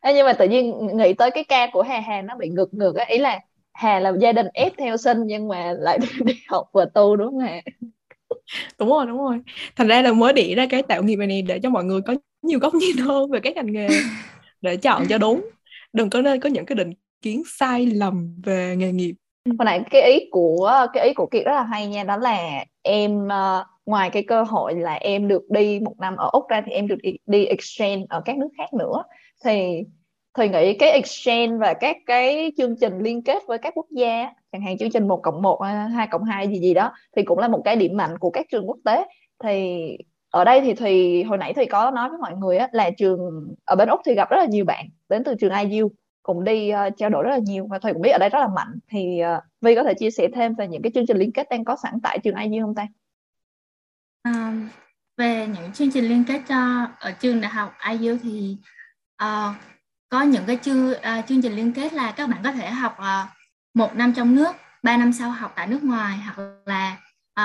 Ê, nhưng mà tự nhiên nghĩ tới cái ca của Hà Hà nó bị ngược ngược á. Ý là Hà là gia đình ép theo sinh nhưng mà lại đi học và tu đúng không Hà? Đúng rồi đúng rồi. Thành ra là mới đi ra cái tạo nghiệp này để cho mọi người có nhiều góc nhìn hơn về cái ngành nghề để chọn cho đúng. Đừng có nên có những cái định kiến sai lầm về nghề nghiệp. Hồi nãy cái ý của cái ý của Kiệt rất là hay nha đó là em uh, ngoài cái cơ hội là em được đi một năm ở Úc ra thì em được đi, đi exchange ở các nước khác nữa. Thì thì nghĩ cái exchange và các cái chương trình liên kết với các quốc gia chẳng hạn chương trình một cộng một hai cộng hai gì gì đó thì cũng là một cái điểm mạnh của các trường quốc tế. Thì ở đây thì thì hồi nãy thì có nói với mọi người á, là trường ở bên úc thì gặp rất là nhiều bạn đến từ trường IU cũng đi uh, trao đổi rất là nhiều và thầy cũng biết ở đây rất là mạnh thì uh, Vi có thể chia sẻ thêm về những cái chương trình liên kết đang có sẵn tại trường IU không ta? À, về những chương trình liên kết cho ở trường đại học IU thì uh, có những cái chương uh, chương trình liên kết là các bạn có thể học uh, một năm trong nước, ba năm sau học tại nước ngoài hoặc là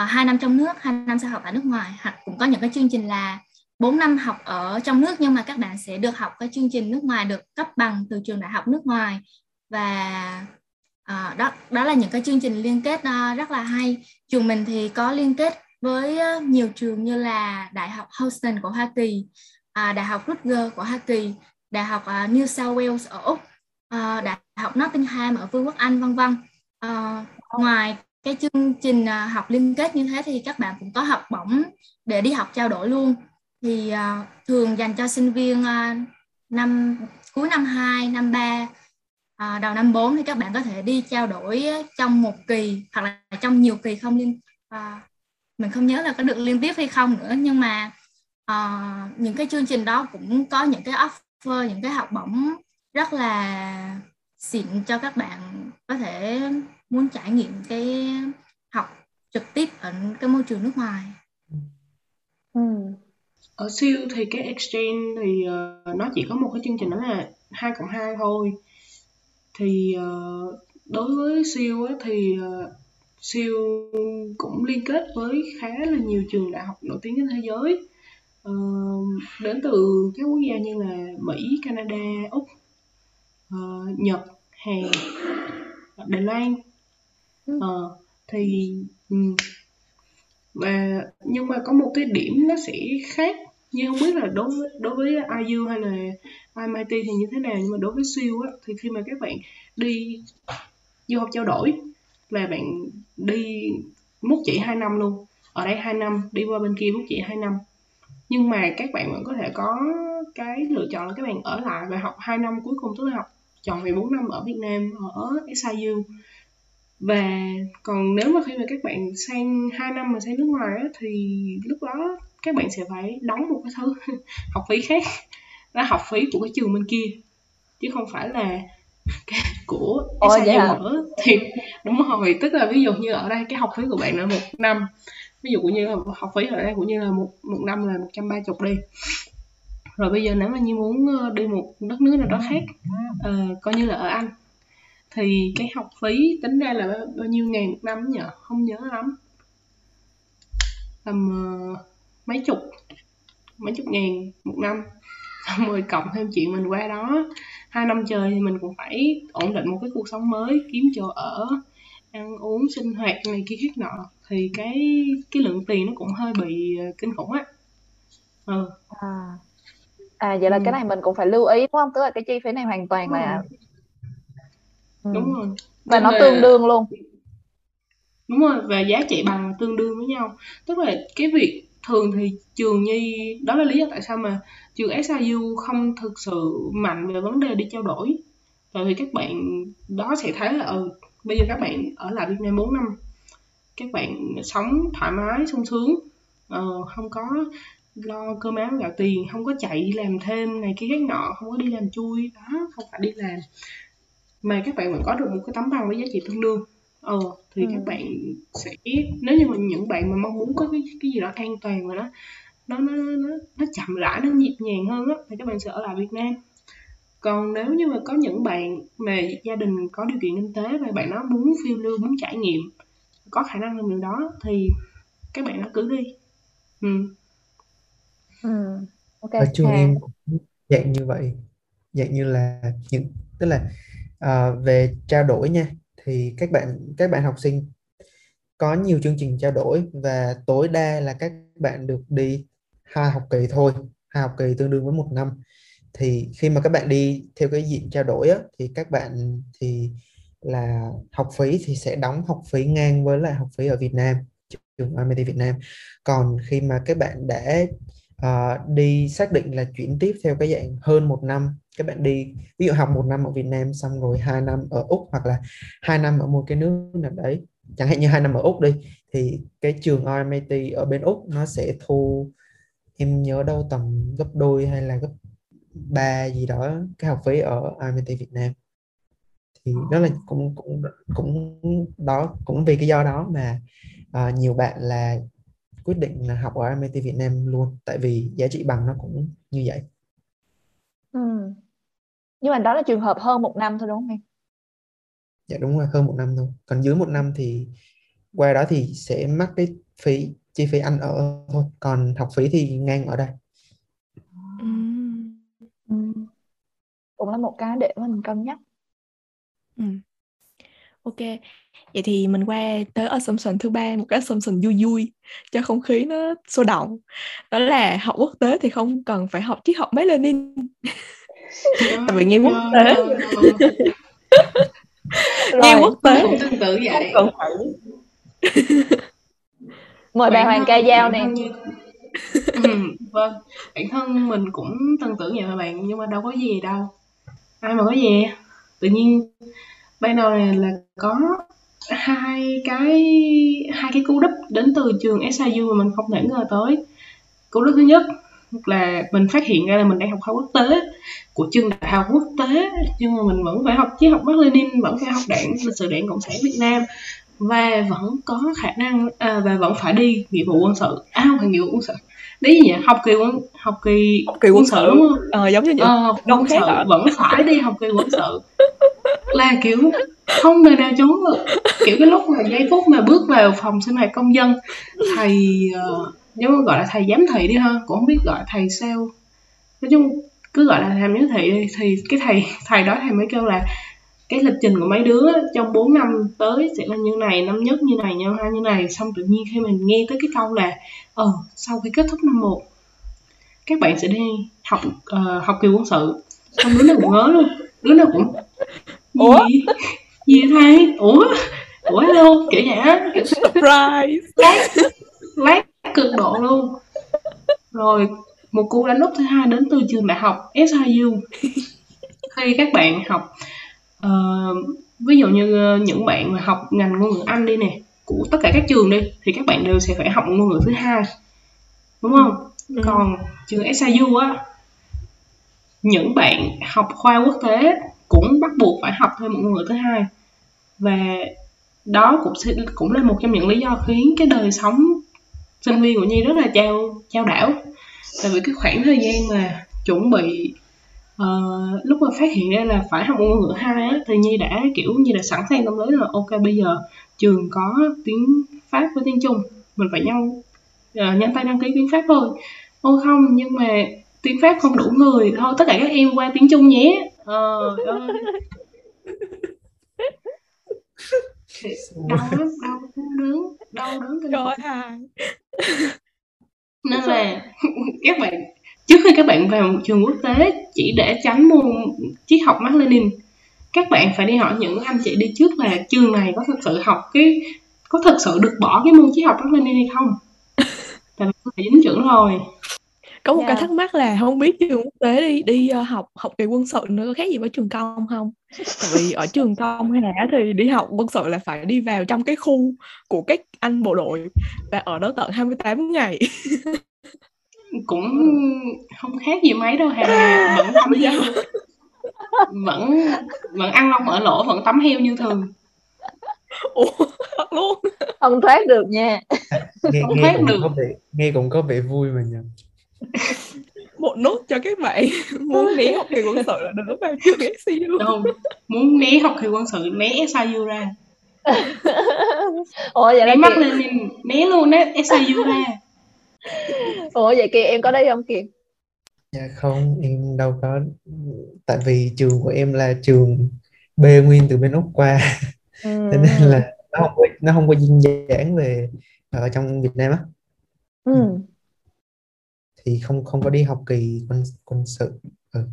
uh, hai năm trong nước, hai năm sau học ở nước ngoài. Hoặc cũng có những cái chương trình là 4 năm học ở trong nước nhưng mà các bạn sẽ được học cái chương trình nước ngoài được cấp bằng từ trường đại học nước ngoài. Và uh, đó đó là những cái chương trình liên kết uh, rất là hay. Trường mình thì có liên kết với uh, nhiều trường như là đại học Houston của Hoa Kỳ uh, đại học Rutgers của Hoa Kỳ đại học uh, New South Wales ở úc uh, đại học Nottingham ở Vương quốc Anh vân vân. Uh, ngoài cái chương trình à, học liên kết như thế thì các bạn cũng có học bổng để đi học trao đổi luôn. Thì à, thường dành cho sinh viên à, năm cuối năm 2, năm 3 à, đầu năm 4 thì các bạn có thể đi trao đổi trong một kỳ hoặc là trong nhiều kỳ không liên à, mình không nhớ là có được liên tiếp hay không nữa. Nhưng mà à, những cái chương trình đó cũng có những cái offer những cái học bổng rất là xịn cho các bạn có thể muốn trải nghiệm cái học trực tiếp ở cái môi trường nước ngoài. Ừ. Ở siêu thì cái exchange thì uh, nó chỉ có một cái chương trình đó là hai cộng hai thôi. Thì uh, đối với siêu á, thì uh, siêu cũng liên kết với khá là nhiều trường đại học nổi tiếng trên thế giới. Uh, đến từ các quốc gia như là Mỹ, Canada, Úc, uh, Nhật, Hàn, Đài Loan uh, thì um, và nhưng mà có một cái điểm nó sẽ khác nhưng không biết là đối với đối với IU hay là MIT thì như thế nào nhưng mà đối với siêu á thì khi mà các bạn đi du học trao đổi là bạn đi mút chỉ 2 năm luôn ở đây 2 năm đi qua bên kia mút chỉ 2 năm nhưng mà các bạn vẫn có thể có cái lựa chọn là các bạn ở lại và học 2 năm cuối cùng tức là học chọn về 4 năm ở Việt Nam ở SIU và còn nếu mà khi mà các bạn sang 2 năm mà sang nước ngoài á, thì lúc đó các bạn sẽ phải đóng một cái thứ học phí khác là học phí của cái trường bên kia. Chứ không phải là của Ồ, SIU dạ. mở thì đúng rồi tức là ví dụ như ở đây cái học phí của bạn là một năm. Ví dụ như là học phí ở đây cũng như là một một năm là một trăm ba chục đi. Rồi bây giờ nếu mà như muốn ờ, đi một đất nước nào đó khác uh, coi như là ở anh thì cái học phí tính ra là bao nhiêu ngàn một năm nhỉ không nhớ lắm tầm uh, mấy chục mấy chục ngàn một năm xong rồi cộng thêm chuyện mình qua đó hai năm trời thì mình cũng phải ổn định một cái cuộc sống mới kiếm chỗ ở ăn uống sinh hoạt này kia khác nọ thì cái cái lượng tiền nó cũng hơi bị ờ, kinh khủng á ừ. à. à vậy là ừ. cái này mình cũng phải lưu ý đúng không tức là cái chi phí này hoàn toàn là ừ. Đúng rồi. Và Nên nó là... tương đương luôn. Đúng rồi và giá trị bằng tương đương với nhau. Tức là cái việc thường thì trường nhi đó là lý do tại sao mà trường SIU không thực sự mạnh về vấn đề đi trao đổi. Tại vì các bạn đó sẽ thấy là ừ bây giờ các bạn ở lại Việt Nam 4 năm các bạn sống thoải mái sung sướng uh, không có lo cơm áo gạo tiền không có chạy đi làm thêm này kia khác nọ không có đi làm chui đó không phải đi làm mà các bạn vẫn có được một cái tấm bằng với giá trị tương đương ờ thì ừ. các bạn sẽ nếu như mà những bạn mà mong muốn có cái cái gì đó an toàn và nó nó nó nó, nó chậm rãi nó nhịp nhàng hơn á thì các bạn sẽ ở lại Việt Nam còn nếu như mà có những bạn mà gia đình có điều kiện kinh tế và bạn nó muốn phiêu lưu muốn trải nghiệm có khả năng làm điều đó thì các bạn nó cứ đi ừ. Ừ. Okay. ở trường em cũng dạng như vậy dạng như là những tức là à, về trao đổi nha thì các bạn các bạn học sinh có nhiều chương trình trao đổi và tối đa là các bạn được đi hai học kỳ thôi hai học kỳ tương đương với một năm. Thì khi mà các bạn đi theo cái diện trao đổi á, thì các bạn thì là học phí thì sẽ đóng học phí ngang với lại học phí ở Việt Nam trường MIT Việt Nam. Còn khi mà các bạn đã uh, đi xác định là chuyển tiếp theo cái dạng hơn một năm. Các bạn đi ví dụ học một năm ở Việt Nam xong rồi hai năm ở Úc hoặc là hai năm ở một cái nước nào đấy chẳng hạn như hai năm ở Úc đi thì cái trường RMIT ở bên Úc nó sẽ thu em nhớ đâu tầm gấp đôi hay là gấp ba gì đó cái học phí ở RMIT Việt Nam. Thì đó là cũng cũng cũng đó cũng vì cái do đó mà uh, nhiều bạn là quyết định là học ở MIT Việt Nam luôn tại vì giá trị bằng nó cũng như vậy. Ừ. Nhưng mà đó là trường hợp hơn một năm thôi đúng không em? Dạ đúng rồi hơn một năm thôi. Còn dưới một năm thì qua đó thì sẽ mắc cái phí chi phí ăn ở thôi. Còn học phí thì ngang ở đây. Ừ. Ừ. Cũng là một cái để mình cân nhắc. Ừ. Ok, vậy thì mình qua tới assumption thứ ba, một cái assumption vui vui cho không khí nó sôi động. Đó là học quốc tế thì không cần phải học triết học Mác Lênin. Tại vì nghe quốc tế nghe quốc tế cũng tương tự vậy. Cần phải Mời bà Hoàng ca dao nè. ừ, vâng, bản thân mình cũng tương tự vậy mà bạn nhưng mà đâu có gì đâu. Ai mà có gì tự nhiên ban đầu này là có hai cái hai cái cú đúp đến từ trường SIU mà mình không thể ngờ tới. Cú đúp thứ nhất là mình phát hiện ra là mình đang học khoa quốc tế của trường đại học quốc tế nhưng mà mình vẫn phải học triết học Mác Lênin vẫn phải học đảng lịch sử đảng cộng sản Việt Nam và vẫn có khả năng à, và vẫn phải đi nghĩa vụ quân sự à không phải nghĩa vụ quân sự đấy gì nhỉ? Học kỳ quân học kỳ, học kỳ quân, quân sự đúng không? Ờ, giống như vậy ờ, quân sự vẫn phải đi học kỳ quân sự là kiểu không đời nào trốn được. Kiểu cái lúc mà giây phút mà bước vào phòng sinh hoạt công dân thầy uh, giống gọi là thầy giám thị đi ha. Cũng không biết gọi thầy sao. Nói chung cứ gọi là thầy giám thị đi. Thì cái thầy thầy đó thầy mới kêu là cái lịch trình của mấy đứa trong 4 năm tới sẽ là như này năm nhất như này năm hai như này. Xong tự nhiên khi mình nghe tới cái câu là ờ sau khi kết thúc năm một các bạn sẽ đi học uh, học kỳ quân sự. Xong đứa nào cũng ngớ luôn đứa nào cũng ủa? gì? Gì thầy ủa? Ủa hello? Kiểu vậy á. Kiểu surprise. Lát lát cực độ luôn. Rồi một cú đánh úp thứ hai đến từ trường đại học SIU khi các bạn học uh, ví dụ như những bạn mà học ngành ngôn ngữ Anh đi nè của tất cả các trường đi thì các bạn đều sẽ phải học ngôn ngữ thứ hai đúng không? Ừ. còn trường SIU á những bạn học khoa quốc tế cũng bắt buộc phải học thêm một ngôn ngữ thứ hai. Và đó cũng sẽ, cũng là một trong những lý do khiến cái đời sống sinh viên của nhi rất là trao trao đảo. Tại vì cái khoảng thời gian mà chuẩn bị uh, lúc mà phát hiện ra là phải học ngôn ngữ hai á, thì nhi đã kiểu như là sẵn sàng tâm lý là ok bây giờ trường có tiếng pháp với tiếng trung mình phải nhau uh, nhanh tay đăng ký tiếng pháp thôi. Ô không nhưng mà tiếng pháp không đủ người thôi tất cả các em qua tiếng trung nhé. Ờ ơi đau lắm đau đớn đau đớn kinh ơi. nên là các bạn trước khi các bạn vào trường quốc tế chỉ để tránh môn triết học Mác Lênin các bạn phải đi hỏi những anh chị đi trước là trường này có thực sự học cái có thực sự được bỏ cái môn triết học Mác Lênin hay không? Tại vì phải dính chữ rồi. Có một Dạ. cái thắc mắc là không biết trường quốc tế đi đi ờ, học học kỳ quân sự nữa có khác gì với trường công không? Tại vì ở trường công hay là thì đi học quân sự là phải đi vào trong cái khu của các anh bộ đội và ở đó tận 28 ngày cũng không khác gì mấy đâu hà vẫn tắm heo. vẫn vẫn ăn lông ở lỗ vẫn tắm heo như thường. Ủa luôn. Không thoát được nha. Nghe Không nghe thoát cũng được. có vẻ nghe cũng có vẻ vui mà nhỉ một nốt cho các bạn muốn né học kỳ quân sự là đừng có vào trường SCU đâu muốn né học kỳ quân sự né SIU ra. Ủa vậy là né mắt lên nhìn né luôn né SIU ra ủa vậy Kiệt em có đi không Kiệt? Dạ không em đâu có. Tại vì trường của em là trường B nguyên từ bên Úc qua. Ừ. cho nên là nó không có, nó không có duyên dáng về ở trong Việt Nam á. Ừ. thì không không có đi học kỳ quân quân sự. Ừ.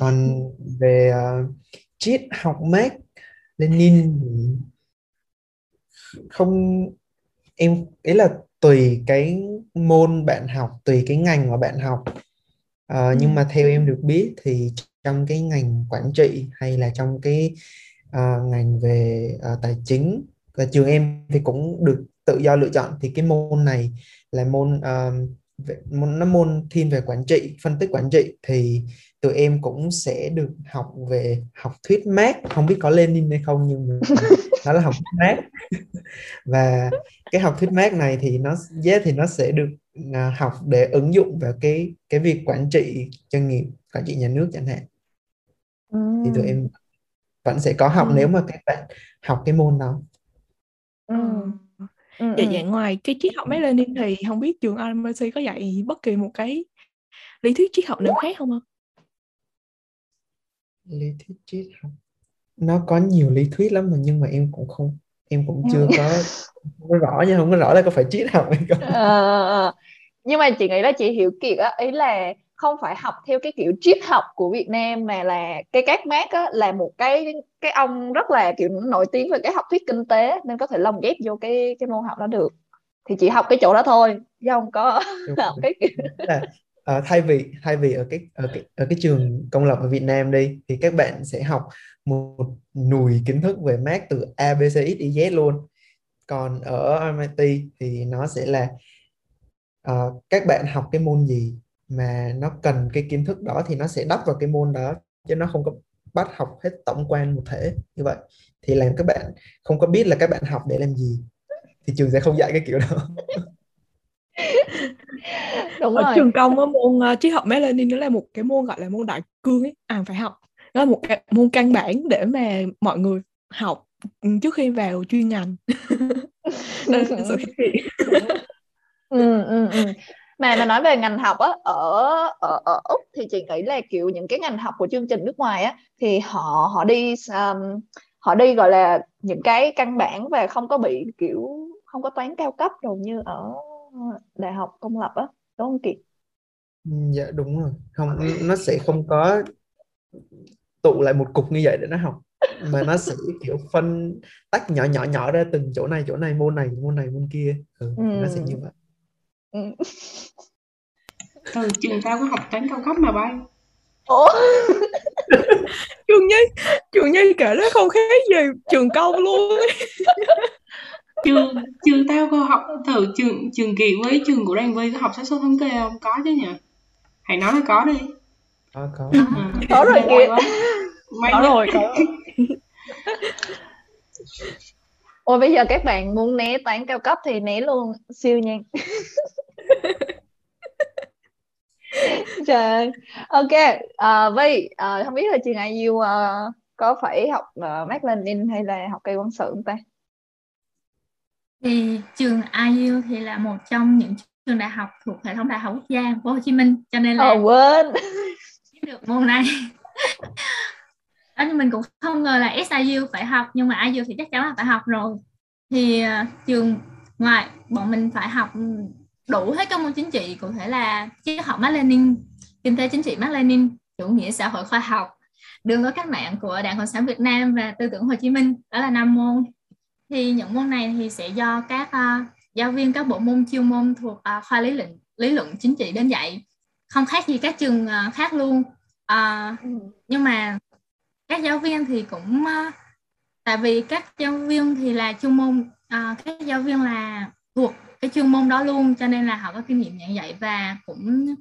còn về uh, triết học Mác Lenin không em ý là tùy cái môn bạn học tùy cái ngành mà bạn học à, ừ. nhưng mà theo em được biết thì trong cái ngành quản trị hay là trong cái uh, ngành về uh, tài chính và trường em thì cũng được tự do lựa chọn thì cái môn này là môn uh, về, môn nó môn thiên về quản trị phân tích quản trị thì tụi em cũng sẽ được học về học thuyết mát không biết có Lenin hay không nhưng mà nó là học thuyết mát và cái học thuyết mát này thì nó yeah, thì nó sẽ được uh, học để ứng dụng vào cái cái việc quản trị doanh nghiệp quản trị nhà nước chẳng hạn ừ. thì tụi em vẫn sẽ có học ừ. nếu mà các bạn học cái môn đó ừ. Ừ, dạ, dạ ngoài cái triết học Mác Lênin thì không biết trường RMIT có dạy bất kỳ một cái lý thuyết triết học nào khác không ạ? lý thuyết triết học. Nó có nhiều lý thuyết lắm mà nhưng mà em cũng không em cũng chưa có không có rõ nha không có rõ là có phải triết học hay không. À, nhưng mà chị nghĩ là chị hiểu kiệt á ý là không phải học theo cái kiểu triết học của Việt Nam mà là cái các mát á là một cái cái ông rất là kiểu nổi tiếng về cái học thuyết kinh tế nên có thể lồng ghép vô cái cái môn học đó được. Thì chị học cái chỗ đó thôi chứ không có học cái kiểu là uh, thay vì thay vì ở cái ở cái ở cái trường công lập ở Việt Nam đi thì các bạn sẽ học một nùi kiến thức về math từ A B C X Y Z luôn. Còn ở MIT thì nó sẽ là uh, các bạn học cái môn gì mà nó cần cái kiến thức đó thì nó sẽ đắp vào cái môn đó chứ nó không có bắt học hết tổng quan một thể như vậy. Thì làm các bạn không có biết là các bạn học để làm gì thì trường sẽ không dạy cái kiểu đó. Đúng ở rồi. trường công á môn uh, triết học Melanin nó là một cái môn gọi là môn đại cương ấy. À phải học. Nó là một cái môn căn bản để mà mọi người học ừ, trước khi vào chuyên ngành. Nên sự khác biệt ừ, ừ, ừ mà mà nói về ngành học á ở ở ở úc thì chị nghĩ là kiểu những cái ngành học của chương trình nước ngoài á thì họ họ đi um, họ đi gọi là những cái căn bản và không có bị kiểu không có toán cao cấp đâu như ở đại học công lập á đúng không Kiệt? Ừ, dạ đúng rồi không nó sẽ không có tụ lại một cục như vậy để nó học mà nó sẽ kiểu phân tách nhỏ nhỏ nhỏ ra từng chỗ này chỗ này môn này môn này môn kia ừ, ừ. nó sẽ như vậy ừ. ừ trường tao có học toán cao cấp mà bay. Ủa? Trường nhi trường nhi kể nó không khác gì trường công luôn trường trường tao có học thử trường trường kỳ với trường của Đan Vi có học xác suất thống kê không? Có chứ nhỉ? Hãy nói là có đi. Có có. À, có rồi kìa. Có rồi có. Ôi bây giờ các bạn muốn né toán cao cấp thì né luôn siêu nhanh trời ok à, Vi à, không biết là trường IU uh, có phải học uh, Mác Lênin hay là học cây quân sự không ta? Thì trường IU thì là một trong những trường đại học thuộc hệ thống đại học quốc gia phố Hồ Chí Minh cho nên là oh, quên. được môn này. Đó nhưng mình cũng không ngờ là SIU phải học nhưng mà IU thì chắc chắn là phải học rồi. Thì uh, trường ngoài bọn mình phải học đủ hết các môn chính trị cụ thể là triết học Mác Lênin kinh tế chính trị Mác Lênin chủ nghĩa xã hội khoa học đường lối cách mạng của Đảng Cộng sản Việt Nam và tư tưởng Hồ Chí Minh. Đó là năm môn. Thì những môn này thì sẽ do các uh, giáo viên các bộ môn chuyên môn thuộc uh, khoa lý luận lý luận chính trị đến dạy. Không khác gì các trường uh, khác luôn. Uh, nhưng mà các giáo viên thì cũng uh, tại vì các giáo viên thì là chuyên môn uh, các giáo viên là thuộc cái chuyên môn đó luôn cho nên là họ có kinh nghiệm giảng dạy và cũng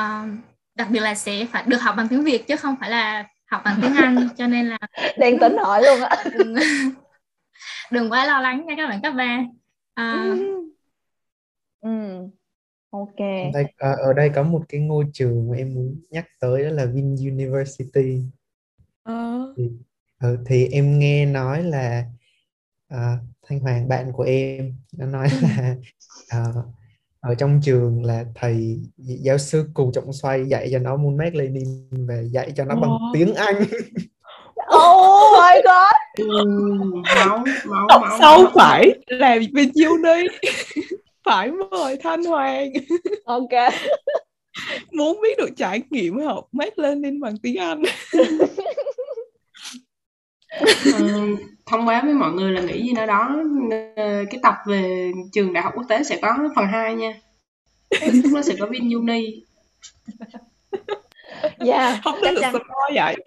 uh, đặc biệt là sẽ phải được học bằng tiếng Việt chứ không phải là học bằng tiếng Anh cho nên là đang tính hỏi luôn á đừng, đừng quá lo lắng nha các bạn cấp ba uh, ừ. ok đây, ở, ở đây có một cái ngôi trường mà em muốn nhắc tới đó là Vin University ờ. thì, ừ, thì em nghe nói là uh, Thanh Hoàng bạn của em nó nói ừ. là uh, ở trong trường là thầy giáo sư Cù Trọng Xoay dạy cho nó môn Mác Lênin và dạy cho nó bằng tiếng Anh. Oh my god. Máu máu máu sâu phải làm bên nhiêu đi phải mời Thanh Hoàng. Ok. Muốn biết được trải nghiệm học Mác Lênin bằng tiếng Anh uh, thông báo với mọi người là nghĩ gì nữa đó uh, cái tập về trường đại học quốc tế sẽ có phần 2 nha. Lúc đó sẽ có viên uni dạ yeah, không chắc chắn. có vậy.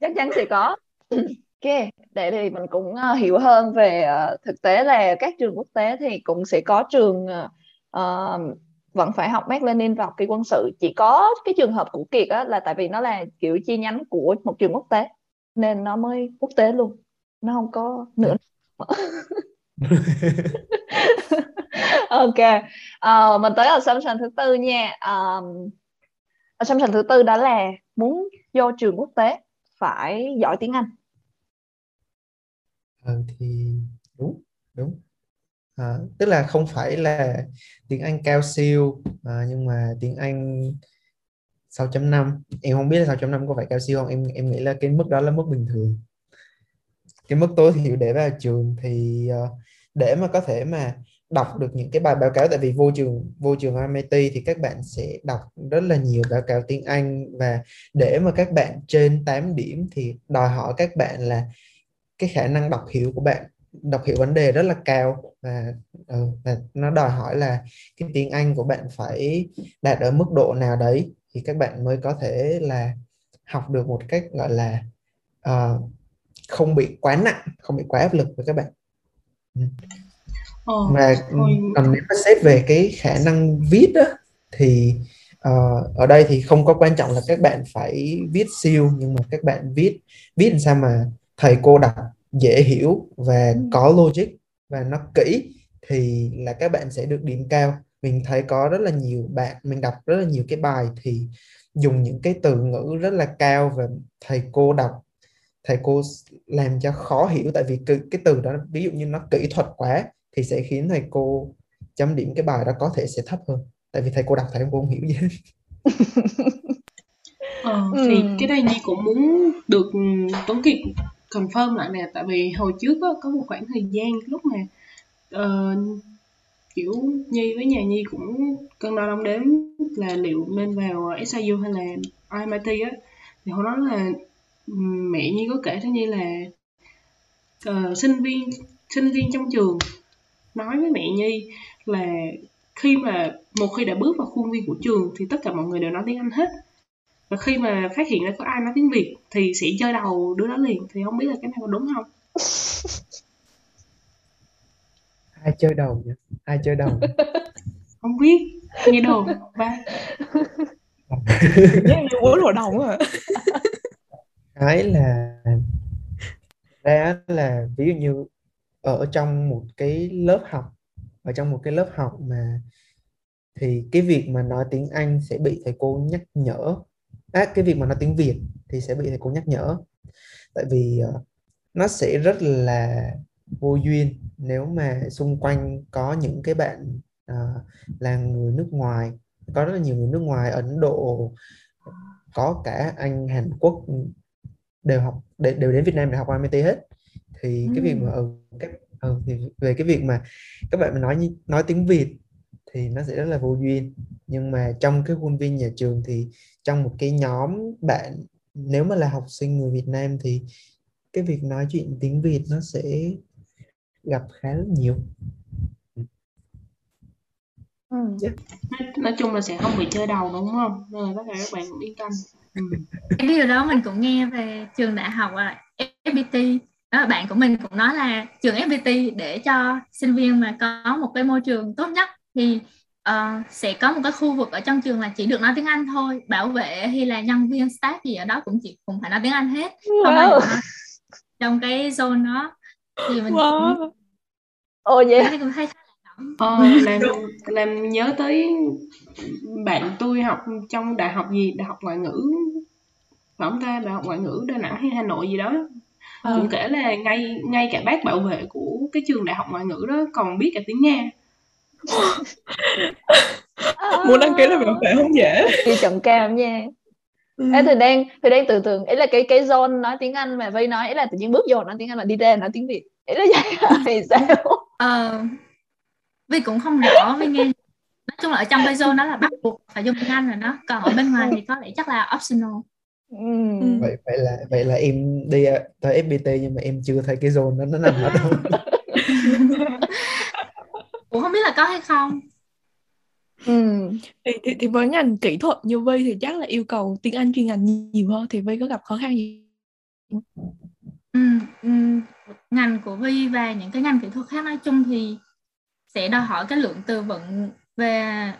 Chắc chắn sẽ có. Ok để thì mình cũng uh, hiểu hơn về uh, thực tế là các trường quốc tế thì cũng sẽ có trường uh, vẫn phải học Mác Lênin và học kỳ quân sự. Chỉ có cái trường hợp của Kiệt á, là tại vì nó là kiểu chi nhánh của một trường quốc tế nên nó mới quốc tế luôn. Nó không có nữa. Ok. Uh, mình tới assumption thứ tư nha. Um, assumption thứ tư đó là muốn vô trường quốc tế phải giỏi tiếng Anh. Ờ, thì đúng đúng à, tức là không phải là tiếng Anh cao siêu à, nhưng mà tiếng Anh 6.5 em không biết là 6.5 có phải cao siêu không? Em em nghĩ là cái mức đó là mức bình thường. Cái mức tối thiểu để vào trường thì uh, để mà có thể mà đọc được những cái bài báo cáo tại vì vô trường vô trường MIT thì các bạn sẽ đọc rất là nhiều báo cáo tiếng Anh. Và để mà các bạn trên 8 điểm thì đòi hỏi các bạn là cái khả năng đọc hiểu của bạn đọc hiểu vấn đề rất là cao và, ừ, và nó đòi hỏi là cái tiếng Anh của bạn phải đạt ở mức độ nào đấy thì các bạn mới có thể là học được một cách gọi là uh, không bị quá nặng không bị quá áp lực với các bạn ừ. và còn nếu mà xét về cái khả năng viết đó, thì uh, ở đây thì không có quan trọng là các bạn phải viết siêu nhưng mà các bạn viết viết làm sao mà thầy cô đọc dễ hiểu và ừ. có logic và nó kỹ thì là các bạn sẽ được điểm cao mình thấy có rất là nhiều bạn mình đọc rất là nhiều cái bài thì dùng những cái từ ngữ rất là cao và thầy cô đọc thầy cô làm cho khó hiểu tại vì cái, cái từ đó ví dụ như nó kỹ thuật quá thì sẽ khiến thầy cô chấm điểm cái bài đó có thể sẽ thấp hơn tại vì thầy cô đọc thầy cô không hiểu gì hết ờ, thì ừ. cái này Nhi cũng muốn được Tuấn Kiệt confirm lại nè tại vì hồi trước á, có một khoảng thời gian lúc mà uh, kiểu Nhi với nhà Nhi cũng cân đo đong đếm là liệu nên vào SIU hay là IMIT á. Thì hồi đó là mẹ Nhi có kể cho Nhi là uh, sinh viên sinh viên trong trường nói với mẹ Nhi là khi mà một khi đã bước vào khuôn viên của trường thì tất cả mọi người đều nói tiếng Anh hết và khi mà phát hiện ra có ai nói tiếng Việt thì sẽ chơi đầu đứa đó liền. Thì không biết là cái này có đúng không? Ai chơi đầu nhỉ? Ai chơi đầu? Không biết. Nghe đồ ba. Đến bốn hội đồng à. Cái là ra là ví dụ như ở trong một cái lớp học ở trong một cái lớp học mà thì cái việc mà nói tiếng Anh sẽ bị thầy cô nhắc nhở à, cái việc mà nói tiếng Việt thì sẽ bị thầy cô nhắc nhở. Tại vì uh, nó sẽ rất là vô duyên nếu mà xung quanh có những cái bạn uh, là người nước ngoài. Có rất là nhiều người nước ngoài Ấn Độ có cả Anh Hàn Quốc đều học đều đến Việt Nam để học MIT hết. Thì ừ. cái việc mà ở ừ, các ừ, thì về cái việc mà các bạn nói nói tiếng Việt thì nó sẽ rất là vô duyên. Nhưng mà trong cái khuôn viên nhà trường thì trong một cái nhóm bạn nếu mà là học sinh người Việt Nam thì cái việc nói chuyện tiếng Việt nó sẽ gặp khá là nhiều ừ. yeah. nói chung là sẽ không bị chơi đầu đúng không nên là tất cả các bạn cũng yên tâm ừ. cái điều đó mình cũng nghe về trường đại học là FPT đó bạn của mình cũng nói là trường FPT để cho sinh viên mà có một cái môi trường tốt nhất thì uh, sẽ có một cái khu vực ở trong trường là chỉ được nói tiếng Anh thôi. Bảo vệ hay là nhân viên staff gì ở đó cũng chỉ cũng phải nói tiếng Anh hết. Không nói trong cái zone đó. Thì mình wow. cũng... ồ vậy thì cũng thấy ờ, làm làm nhớ tới bạn tôi học trong đại học gì? Đại học ngoại ngữ. Phải không ta đại học ngoại ngữ đà nẵng hay hà nội gì đó. Ờ. cũng kể là ngay ngay cả bác bảo vệ của cái trường đại học ngoại ngữ đó còn biết cả tiếng nga muốn đăng ký là bảo vệ không dễ? Đi chọn cam nha. Ừ. Ê, thì đang thì đang tưởng tượng ý là cái cái zone nói tiếng Anh mà Vi nói ý là tự nhiên bước vô nói tiếng Anh mà đi ra nói tiếng Việt. Ý là vậy thì sao? Ờ Vi cũng không rõ Vi nghe. Nói chung là ở trong cái zone đó là bắt buộc phải dùng tiếng Anh rồi đó. Còn ở bên ngoài thì có lẽ chắc là optional. Ừ. vậy vậy là vậy là em đi tới FPT nhưng mà em chưa thấy cái zone đó nó nằm ở đâu cũng không biết là có hay không? Ừ. thì, thì, thì với ngành kỹ thuật như Vi thì chắc là yêu cầu tiếng Anh chuyên ngành nhiều hơn thì Vi có gặp khó khăn gì? Ừ, ừ, ngành của Vi và những cái ngành kỹ thuật khác nói chung thì sẽ đòi hỏi cái lượng từ vựng về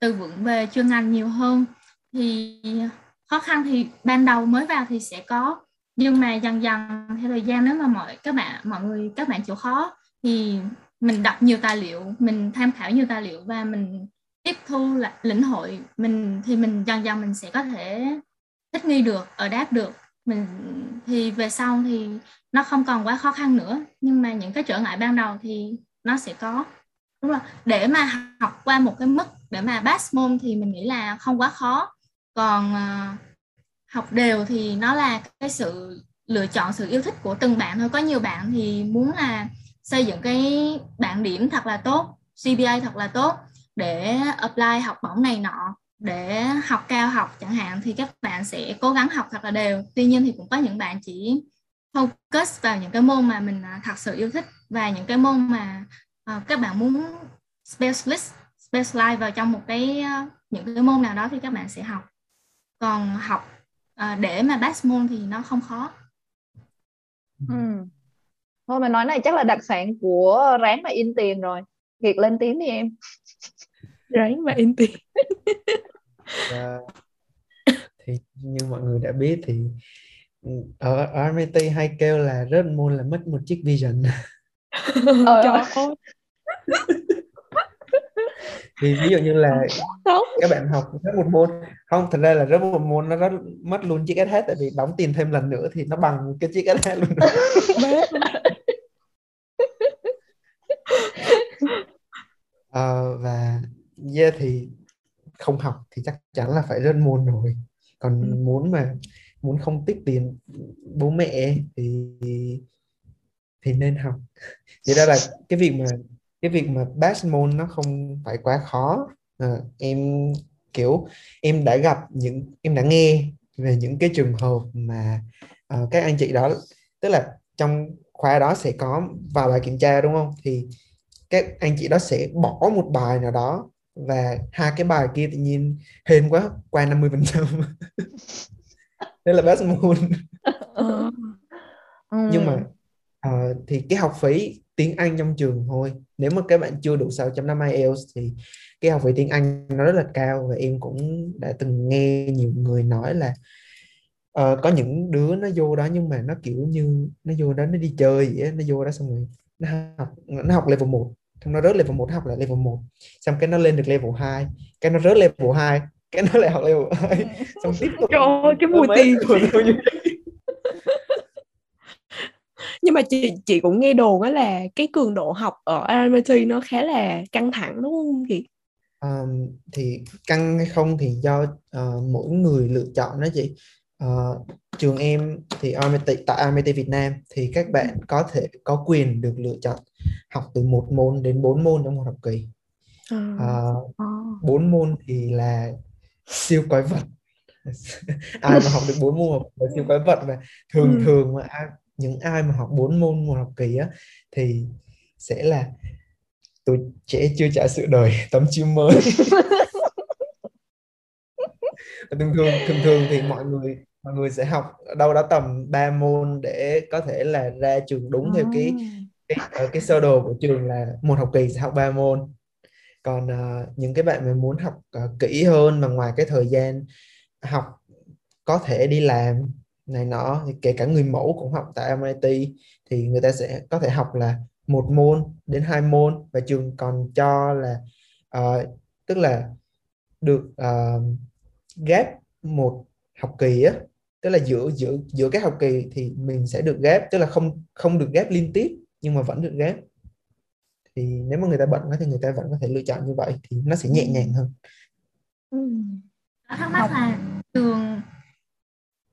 từ vựng về chuyên ngành nhiều hơn. Thì khó khăn thì ban đầu mới vào thì sẽ có nhưng mà dần dần theo thời gian nếu mà mọi các bạn mọi người các bạn chịu khó thì mình đọc nhiều tài liệu mình tham khảo nhiều tài liệu và mình tiếp thu là lĩnh hội mình thì mình dần dần mình sẽ có thể thích nghi được ở đáp được. Mình thì về sau thì nó không còn quá khó khăn nữa nhưng mà những cái trở ngại ban đầu thì nó sẽ có. Đúng rồi để mà học qua một cái mức để mà pass môn thì mình nghĩ là không quá khó. Còn uh, học đều thì nó là cái sự lựa chọn sự yêu thích của từng bạn thôi. Có nhiều bạn thì muốn là xây dựng cái bảng điểm thật là tốt CPA thật là tốt để apply học bổng này nọ để học cao học chẳng hạn thì các bạn sẽ cố gắng học thật là đều. Tuy nhiên thì cũng có những bạn chỉ focus vào những cái môn mà mình à, thật sự yêu thích và những cái môn mà uh, các bạn muốn specialist specialize vào trong một cái uh, những cái môn nào đó thì các bạn sẽ học. Còn học uh, để mà pass môn thì nó không khó. Ừ thôi mà nói này chắc là đặc sản của ráng mà in tiền rồi. Kiệt lên tiếng đi em. Ráng mà in tiền. Và thì như mọi người đã biết thì ừ, ở, ở MIT hay kêu là rớt môn là mất một chiếc vision. Ờ, thì ví dụ như là các bạn học rớt một môn không thật ra là rớt một môn nó rất mất luôn chiếc SH tại vì đóng tiền thêm lần nữa thì nó bằng cái chiếc SH luôn uh, và yeah thì không học thì chắc chắn là phải rớt môn rồi. Còn ừ. muốn mà muốn không tích tiền bố mẹ thì thì nên học. Thì đó là cái việc mà cái việc mà pass môn nó không phải quá khó. À, em kiểu em đã gặp những em đã nghe về những cái trường hợp mà uh, các anh chị đó tức là trong khóa đó sẽ có vài bài kiểm tra đúng không? Thì các anh chị đó sẽ bỏ một bài nào đó và hai cái bài kia tự nhiên hên quá qua 50 phần trăm. Đây là best môn. Ờ. nhưng mà uh, thì cái học phí tiếng Anh trong trường thôi. Nếu mà các bạn chưa đủ 6.5 IELTS thì cái học phí tiếng Anh nó rất là cao và em cũng đã từng nghe nhiều người nói là uh, có những đứa nó vô đó nhưng mà nó kiểu như nó vô đó nó đi chơi vậy nó vô đó xong rồi nó học nó học level 1 xong nó rớt level 1 học lại level 1 xong cái nó lên được level 2 cái nó rớt level 2 cái nó lại học level 2 xong tiếp tục trời ơi cái mùi tiền. nhưng mà chị chị cũng nghe đồn đó là cái cường độ học ở RMIT nó khá là căng thẳng đúng không chị? Um, thì căng hay không thì do uh, mỗi người lựa chọn đó chị uh, trường em thì RMIT tại RMIT Việt Nam thì các bạn có thể có quyền được lựa chọn học từ một môn đến 4 môn trong một học kỳ. Uh, bốn uh, môn thì là siêu quái vật. Ai mà học được bốn môn là siêu quái vật và thường ừ. thường mà ai, những ai mà học bốn môn một học kỳ á thì sẽ là tuổi trẻ chưa trải sự đời tấm chim mới thường thường thường thường thì mọi người mọi người sẽ học đâu đó tầm 3 môn để có thể là ra trường đúng theo cái cái ờ, cái sơ đồ của trường là một học kỳ sẽ học 3 môn. Còn uh, những cái bạn mà muốn học uh, kỹ hơn mà ngoài cái thời gian học có thể đi làm này nọ thì kể cả người mẫu cũng học tại MIT thì người ta sẽ có thể học là một môn đến hai môn và trường còn cho là uh, tức là được uh, ghép một học kỳ á tức là giữa giữa giữa các học kỳ thì mình sẽ được ghép tức là không không được ghép liên tiếp nhưng mà vẫn được ghép thì nếu mà người ta bận thì người ta vẫn có thể lựa chọn như vậy thì nó sẽ nhẹ ừ. nhàng hơn ừ. thắc mắc là trường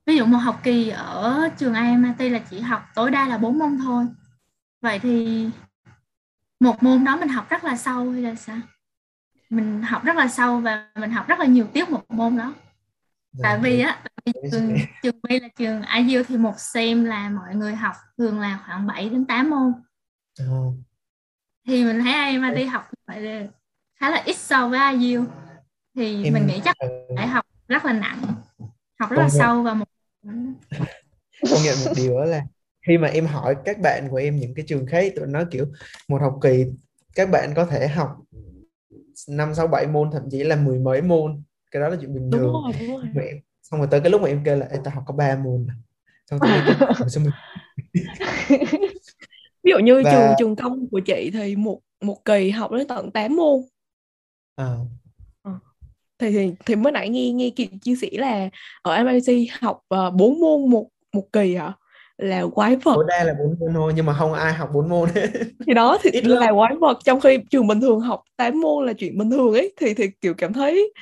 ví dụ một học kỳ ở trường IMIT là chỉ học tối đa là 4 môn thôi vậy thì một môn đó mình học rất là sâu hay là sao mình học rất là sâu và mình học rất là nhiều tiết một môn đó. Tại vì á trường trường B là trường IU thì một sem là mọi người học thường là khoảng 7 đến 8 môn. Oh. thì mình thấy ai mà đi học vậy là khá là ít so với IU. Thì em... mình nghĩ chắc phải học rất là nặng học rất là sâu và một công nhận một điều đó là khi mà em hỏi các bạn của em những cái trường khác tụi nó kiểu một học kỳ các bạn có thể học năm sáu bảy môn thậm chí là mười mấy môn cái đó là chuyện bình thường đúng rồi, đúng rồi. Mà em, xong rồi tới cái lúc mà em kêu là tao học có ba môn xong rồi xong mình... ví dụ như Và... trường trường công của chị thì một một kỳ học đến tận 8 môn à. à. thì, thì thì mới nãy nghe nghe chị chia sẻ là ở MIT học uh, ờ, 4 môn một một kỳ hả là quái vật. Tối đa là bốn môn thôi nhưng mà không ai học bốn môn. Thì đó thì Ít là lắm. quái vật trong khi trường bình thường học 8 môn là chuyện bình thường ấy thì thì kiểu cảm thấy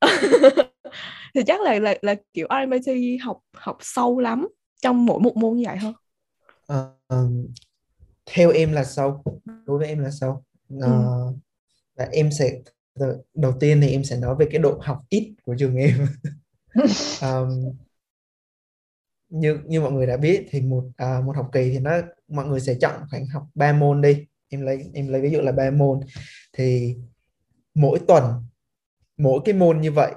thì chắc là là là kiểu RMIT học học sâu lắm trong mỗi một môn vậy hơn. Uh, theo em là sâu đối với em là sâu. Uh, ừ. và em sẽ đầu tiên thì em sẽ nói về cái độ học ít của trường em. Um, như như mọi người đã biết thì một à, một học kỳ thì nó mọi người sẽ chọn khoảng học 3 môn đi em lấy em lấy ví dụ là 3 môn thì mỗi tuần mỗi cái môn như vậy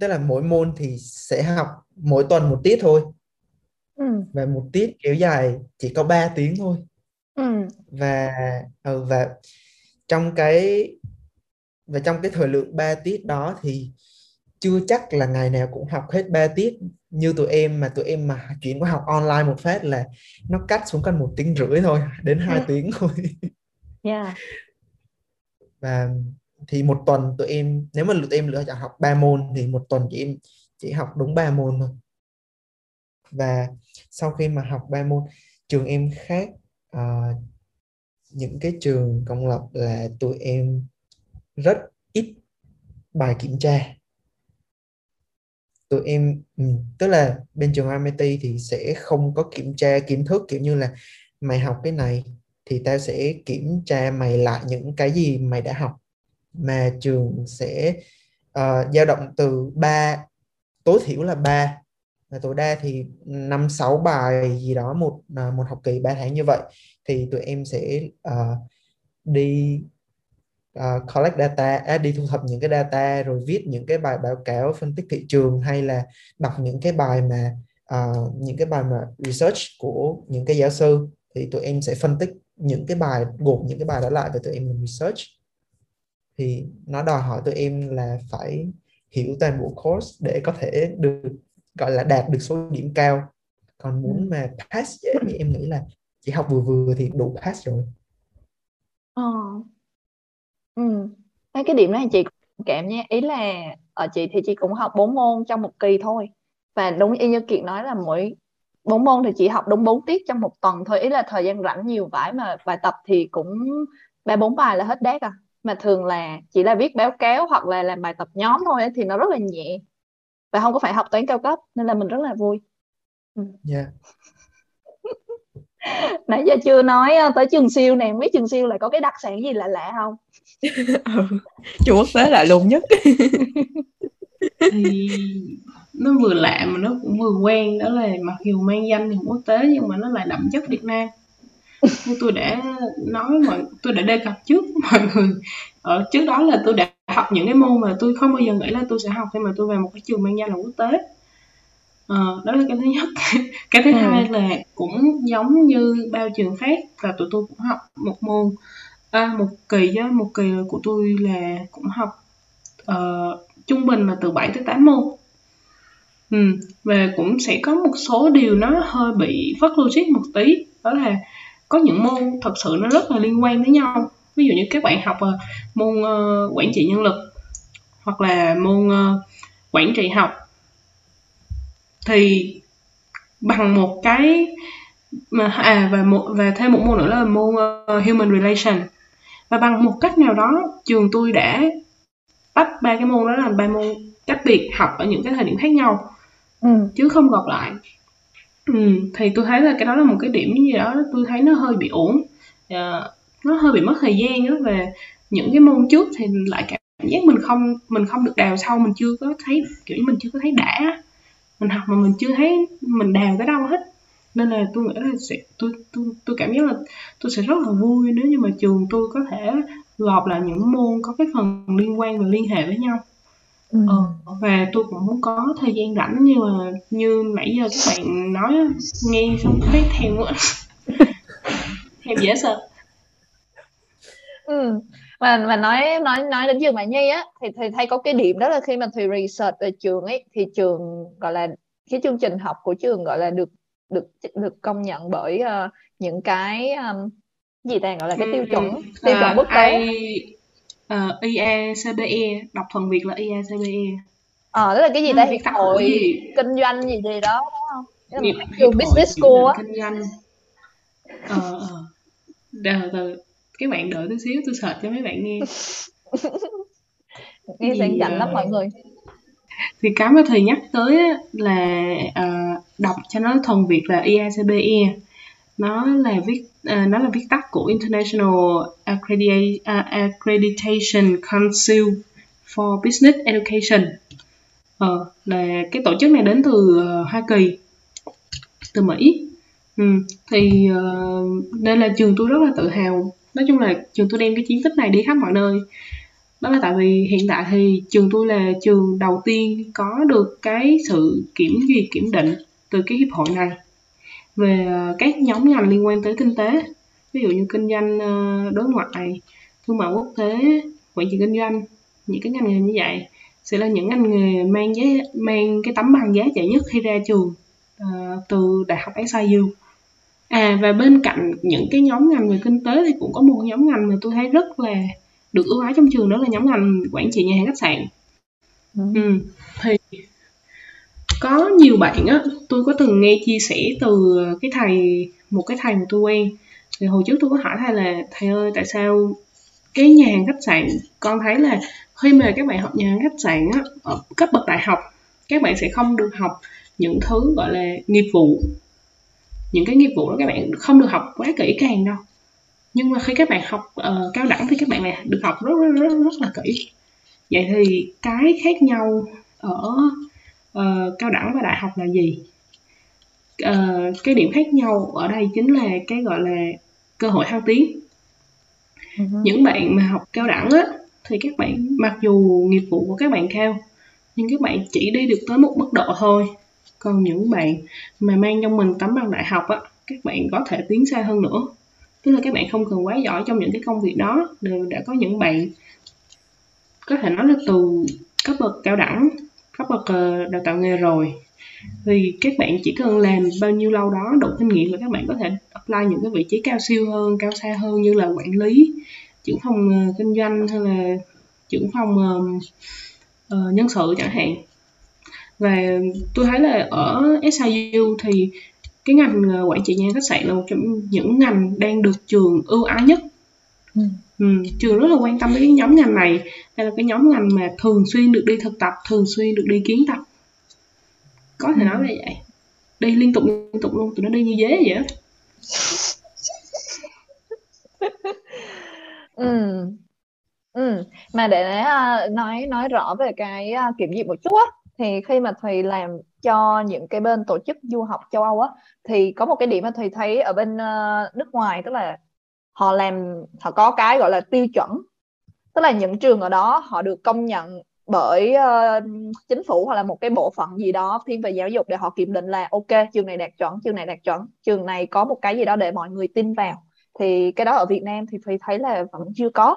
tức là mỗi môn thì sẽ học mỗi tuần một tiết thôi ừ. và một tiết kéo dài chỉ có 3 tiếng thôi ừ. và ừ, và trong cái và trong cái thời lượng 3 tiết đó thì chưa chắc là ngày nào cũng học hết 3 tiết như tụi em mà tụi em mà chuyển qua học online một phát là nó cắt xuống còn một tiếng rưỡi thôi đến hai yeah. tiếng thôi yeah. và thì một tuần tụi em nếu mà tụi em lựa chọn học 3 môn thì một tuần chị em chỉ học đúng 3 môn thôi và sau khi mà học 3 môn trường em khác uh, những cái trường công lập là tụi em rất ít bài kiểm tra tụi em ừ, tức là bên trường MIT thì sẽ không có kiểm tra kiến thức kiểu như là mày học cái này thì tao sẽ kiểm tra mày lại những cái gì mày đã học. Mà trường sẽ uh, dao động từ 3 tối thiểu là 3 và tối đa thì năm sáu bài gì đó một uh, một học kỳ 3 tháng như vậy thì tụi em sẽ uh, đi uh, collect data à, đi thu thập những cái data rồi viết những cái bài báo cáo phân tích thị trường hay là đọc những cái bài mà uh, những cái bài mà research của những cái giáo sư thì tụi em sẽ phân tích những cái bài gộp những cái bài đó lại và tụi em làm research. Thì nó đòi hỏi tụi em là phải hiểu toàn bộ course để có thể được gọi là đạt được số điểm cao. Còn muốn ừ. mà pass thì em nghĩ là chỉ học vừa vừa thì đủ pass rồi. Ờ ừ. Cái điểm này chị cũng kèm nha ý là ở chị thì chị cũng học 4 môn trong một kỳ thôi. Và đúng y như Kiệt nói là mỗi bốn môn thì chị học đúng 4 tiết trong một tuần thôi. Ý là thời gian rảnh nhiều vãi mà bài tập thì cũng ba bốn bài là hết đét à. Mà thường là chỉ là viết báo cáo hoặc là làm bài tập nhóm thôi thì nó rất là nhẹ. Và không có phải học toán cao cấp nên là mình rất là vui. Ừ. yeah. nãy giờ chưa nói ờ, tới trường siêu này mấy trường siêu lại có cái đặc sản gì lạ lạ không? Ừ. trường quốc tế lạ lùng nhất. Thì nó vừa lạ mà nó cũng vừa quen đó là mặc dù mang danh trường quốc tế nhưng mà nó lại đậm chất Việt Nam. Như tôi đã nói mọi tôi đã đề cập trước mọi người ở trước đó là tôi đã học những cái môn mà tôi không bao giờ nghĩ là tôi sẽ học khi mà tôi về một cái trường mang danh là quốc tế à, đó là cái thứ nhất. Cái thứ ừ. hai là cũng giống như bao trường khác là tụi tôi cũng học một môn. À, một kỳ á một kỳ của tôi là cũng học uh, trung bình là từ 7 tới 8 môn. Ừ, và cũng sẽ có một số điều nó hơi bị phất logic một tí. Đó là có những môn thật sự nó rất là liên quan đến nhau. Ví dụ như các bạn học uh, môn uh, quản trị nhân lực hoặc là môn uh, quản trị học thì bằng một cái mà à và một và thêm một môn nữa là môn uh, human relation. Và bằng một cách nào đó trường tôi đã tách ba cái môn đó làm ba môn cách biệt học ở những cái thời điểm khác nhau ừ. chứ không gọt lại. Ừ, thì tôi thấy là cái đó là một cái điểm gì đó tôi thấy nó hơi bị ổn à, nó hơi bị mất thời gian đó và những cái môn trước thì lại cảm giác mình không mình không được đào sâu mình chưa có thấy kiểu như mình chưa có thấy đã mình học mà mình chưa thấy mình đào tới đâu hết. Nên là tôi nghĩ là sẽ tôi tôi tôi cảm giác là tôi sẽ rất là vui nếu như mà trường tôi có thể gộp lại những môn có cái phần liên quan và liên hệ với nhau. Ừ. ờ, và tôi cũng muốn có thời gian rảnh nhưng mà như nãy giờ các bạn nói nghe xong thấy thèm quá. Thèm dễ sợ. Ừ mà mà nói nói nói đến trường bạn nhi á thì thì thấy có cái điểm đó là khi mà thùy research ở trường ấy thì trường gọi là cái chương trình học của trường gọi là được được được công nhận bởi uh, những cái um, gì ta gọi là cái tiêu chuẩn ừ, tiêu chuẩn quốc tế. uh, IACBE đọc thuần Việt là IACBE ờ đó là cái gì ta hiệp hội gì? kinh doanh gì gì đó đúng không? Nghiệp, trường business school á. kinh doanh. Ờ ờ. Đờ, đờ. Các bạn đợi tí xíu tôi sợ cho mấy bạn nghe. Nghe sang chảnh lắm mọi người. Thì cái mà thầy nhắc tới là uh, đọc cho nó thuần việt là IACBE nó là viết uh, nó là viết tắt của International Accreditation, uh, Accreditation Council for Business Education. Uh, là cái tổ chức này đến từ uh, Hoa Kỳ từ Mỹ. Ừ. thì uh, nên là trường tôi rất là tự hào nói chung là trường tôi đem cái chiến tích này đi khắp mọi nơi. Đó là tại vì hiện tại thì trường tôi là trường đầu tiên có được cái sự kiểm duyệt kiểm định từ cái hiệp hội này về ờ, các nhóm ngành liên quan tới kinh tế. Ví dụ như kinh doanh ờ, đối ngoại thương mại quốc tế quản trị kinh doanh những cái ngành nghề như vậy sẽ là những ngành nghề mang giá mang cái tấm bằng giá trị nhất khi ra trường uh, từ đại học SIU à và bên cạnh những cái nhóm ngành về kinh tế thì cũng có một nhóm ngành mà tôi thấy rất là được ưu ái trong trường đó là nhóm ngành quản trị nhà hàng khách sạn ừ. Ừ. thì có nhiều bạn á tôi có từng nghe chia sẻ từ cái thầy một cái thầy mà tôi quen thì hồi trước tôi có hỏi thầy là thầy ơi tại sao cái nhà hàng khách sạn con thấy là khi mà các bạn học nhà hàng khách sạn á ở cấp bậc đại học các bạn sẽ không được học những thứ gọi là nghiệp vụ những cái nghiệp vụ đó các bạn không được học quá kỹ càng đâu. Nhưng mà khi các bạn học uh, cao đẳng thì các bạn lại được học rất rất rất, rất là kỹ. Vậy thì cái khác nhau ở uh, cao đẳng và đại học là gì? Uh, cái điểm khác nhau ở đây chính là cái gọi là cơ hội thăng tiến. Uh-huh. những bạn mà học cao đẳng á thì các bạn mặc dù nghiệp vụ của các bạn cao nhưng các bạn chỉ đi được tới một mức độ thôi còn những bạn mà mang trong mình tấm bằng đại học á các bạn có thể tiến xa hơn nữa. Tức là các bạn không cần quá giỏi trong những cái công việc đó đều đã có những bạn có thể nói là từ cấp bậc cao đẳng cấp bậc ờ, đào tạo nghề rồi. Thì các bạn chỉ cần làm bao nhiêu lâu đó đủ kinh nghiệm là các bạn có thể apply những cái vị trí cao siêu hơn cao xa hơn như là quản lý trưởng phòng uh, kinh doanh hay là trưởng phòng uh, uh, nhân sự chẳng hạn và tôi thấy là ở SIU thì cái ngành ờ, quản trị nhà khách sạn là một trong những ngành đang được trường ưu ái nhất. Ừ. Ừ, trường rất là quan tâm đến cái nhóm ngành này. Đây là cái nhóm ngành mà thường xuyên được đi thực tập thường xuyên được đi kiến tập. Có thể ừ. nói là vậy. Đi liên tục liên tục luôn tụi nó đi như dế vậy á. Ừ. Ừ. Mà để uh, nói nói rõ về cái uh, kiểm duyệt một chút á thì khi mà thùy làm cho những cái bên tổ chức du học châu Âu á thì có một cái điểm mà thùy thấy ở bên uh, nước ngoài tức là họ làm họ có cái gọi là tiêu chuẩn. Tức là những trường ở đó họ được công nhận bởi uh, chính phủ hoặc là một cái bộ phận gì đó thiên về giáo dục để họ kiểm định là ok trường này đạt chuẩn trường này đạt chuẩn trường này có một cái gì đó để mọi người tin vào. Thì cái đó ở Việt Nam thì Thùy thấy là vẫn chưa có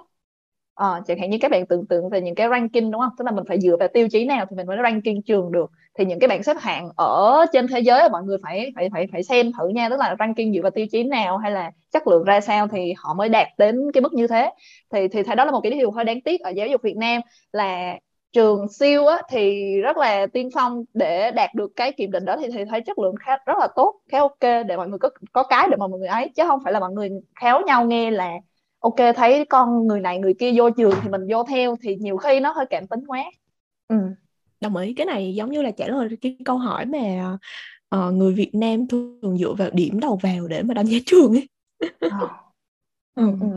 à, chẳng hạn như các bạn tưởng tượng về những cái ranking đúng không? Tức là mình phải dựa vào tiêu chí nào thì mình mới ranking trường được. Thì những cái bảng xếp hạng ở trên thế giới mọi người phải phải phải phải xem thử nha. Tức là ranking dựa vào tiêu chí nào hay là chất lượng ra sao thì họ mới đạt đến cái mức như thế. Thì thì thấy đó là một cái điều hơi đáng tiếc ở giáo dục Việt Nam là trường siêu á, thì rất là tiên phong để đạt được cái kiểm định đó thì thì thấy chất lượng khá rất là tốt khá ok để mọi người có có cái để mọi người ấy. Chứ không phải là mọi người khéo nhau nghe là ok thấy con người này người kia vô trường thì mình vô theo thì nhiều khi nó hơi cảm tính quá ừ. đồng ý cái này giống như là trả lời cái câu hỏi mà uh, người Việt Nam thường dựa vào điểm đầu vào để mà đánh giá trường ấy ờ. ừ. Ừ.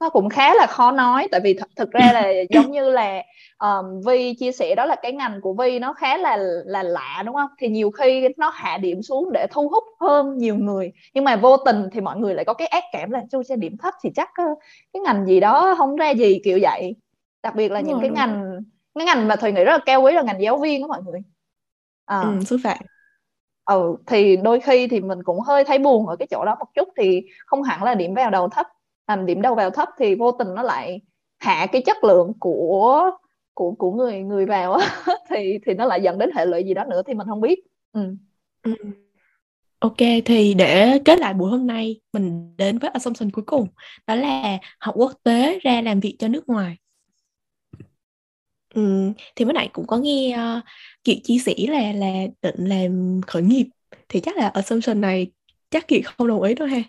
nó cũng khá là khó nói tại vì th- thực ra là giống như là um, Vi chia sẻ đó là cái ngành của Vi nó khá là là lạ đúng không? Thì nhiều khi nó hạ điểm xuống để thu hút hơn nhiều người. Nhưng mà vô tình thì mọi người lại có cái ác cảm là chu xe điểm thấp thì chắc cái ngành gì đó không ra gì kiểu vậy. Đặc biệt là Đúng những rồi, cái ngành cái ngành mà thùy nghĩ rất là cao quý là ngành giáo viên đó mọi người. À, ừ, sư phạm. Ừ thì đôi khi thì mình cũng hơi thấy buồn ở cái chỗ đó một chút thì không hẳn là điểm vào đầu thấp làm điểm đầu vào thấp thì vô tình nó lại hạ cái chất lượng của của của người người vào á thì thì nó lại dẫn đến hệ lụy gì đó nữa thì mình không biết ừ. ừ. Ok thì để kết lại buổi hôm nay mình đến với assumption cuối cùng đó là học quốc tế ra làm việc cho nước ngoài ừ, thì mới nãy cũng có nghe ờ, uh, Kiệt chia sẻ là là định làm khởi nghiệp thì chắc là assumption này chắc Kiệt không đồng ý đâu ha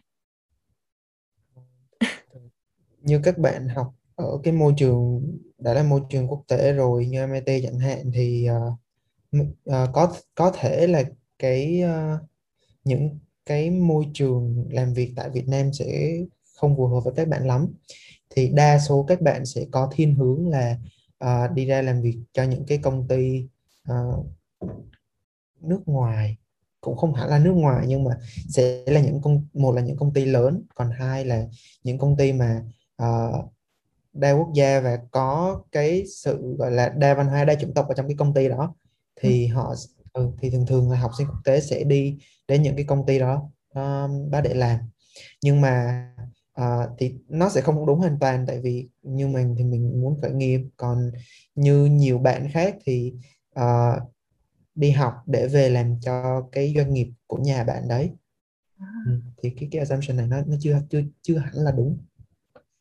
như các bạn học ở cái môi trường đã là môi trường quốc tế rồi như MIT chẳng hạn thì uh, uh, có có thể là cái uh, những cái môi trường làm việc tại Việt Nam sẽ không phù hợp với các bạn lắm. Thì đa số các bạn sẽ có thiên hướng là uh, đi ra làm việc cho những cái công ty uh, nước ngoài. Cũng không hẳn là nước ngoài nhưng mà sẽ là những công một là những công ty lớn còn hai là những công ty mà uh, đa quốc gia và có cái sự gọi là đa văn hóa đa chủng tộc ở trong cái công ty đó thì ừ. họ ừ, thì thường thường là học sinh quốc tế sẽ đi đến những cái công ty đó um, đó để làm nhưng mà uh, thì nó sẽ không đúng hoàn toàn tại vì như mình thì mình muốn khởi nghiệp còn như nhiều bạn khác thì uh, đi học để về làm cho cái doanh nghiệp của nhà bạn đấy à. ừ, thì cái cái assumption này nó nó chưa chưa chưa hẳn là đúng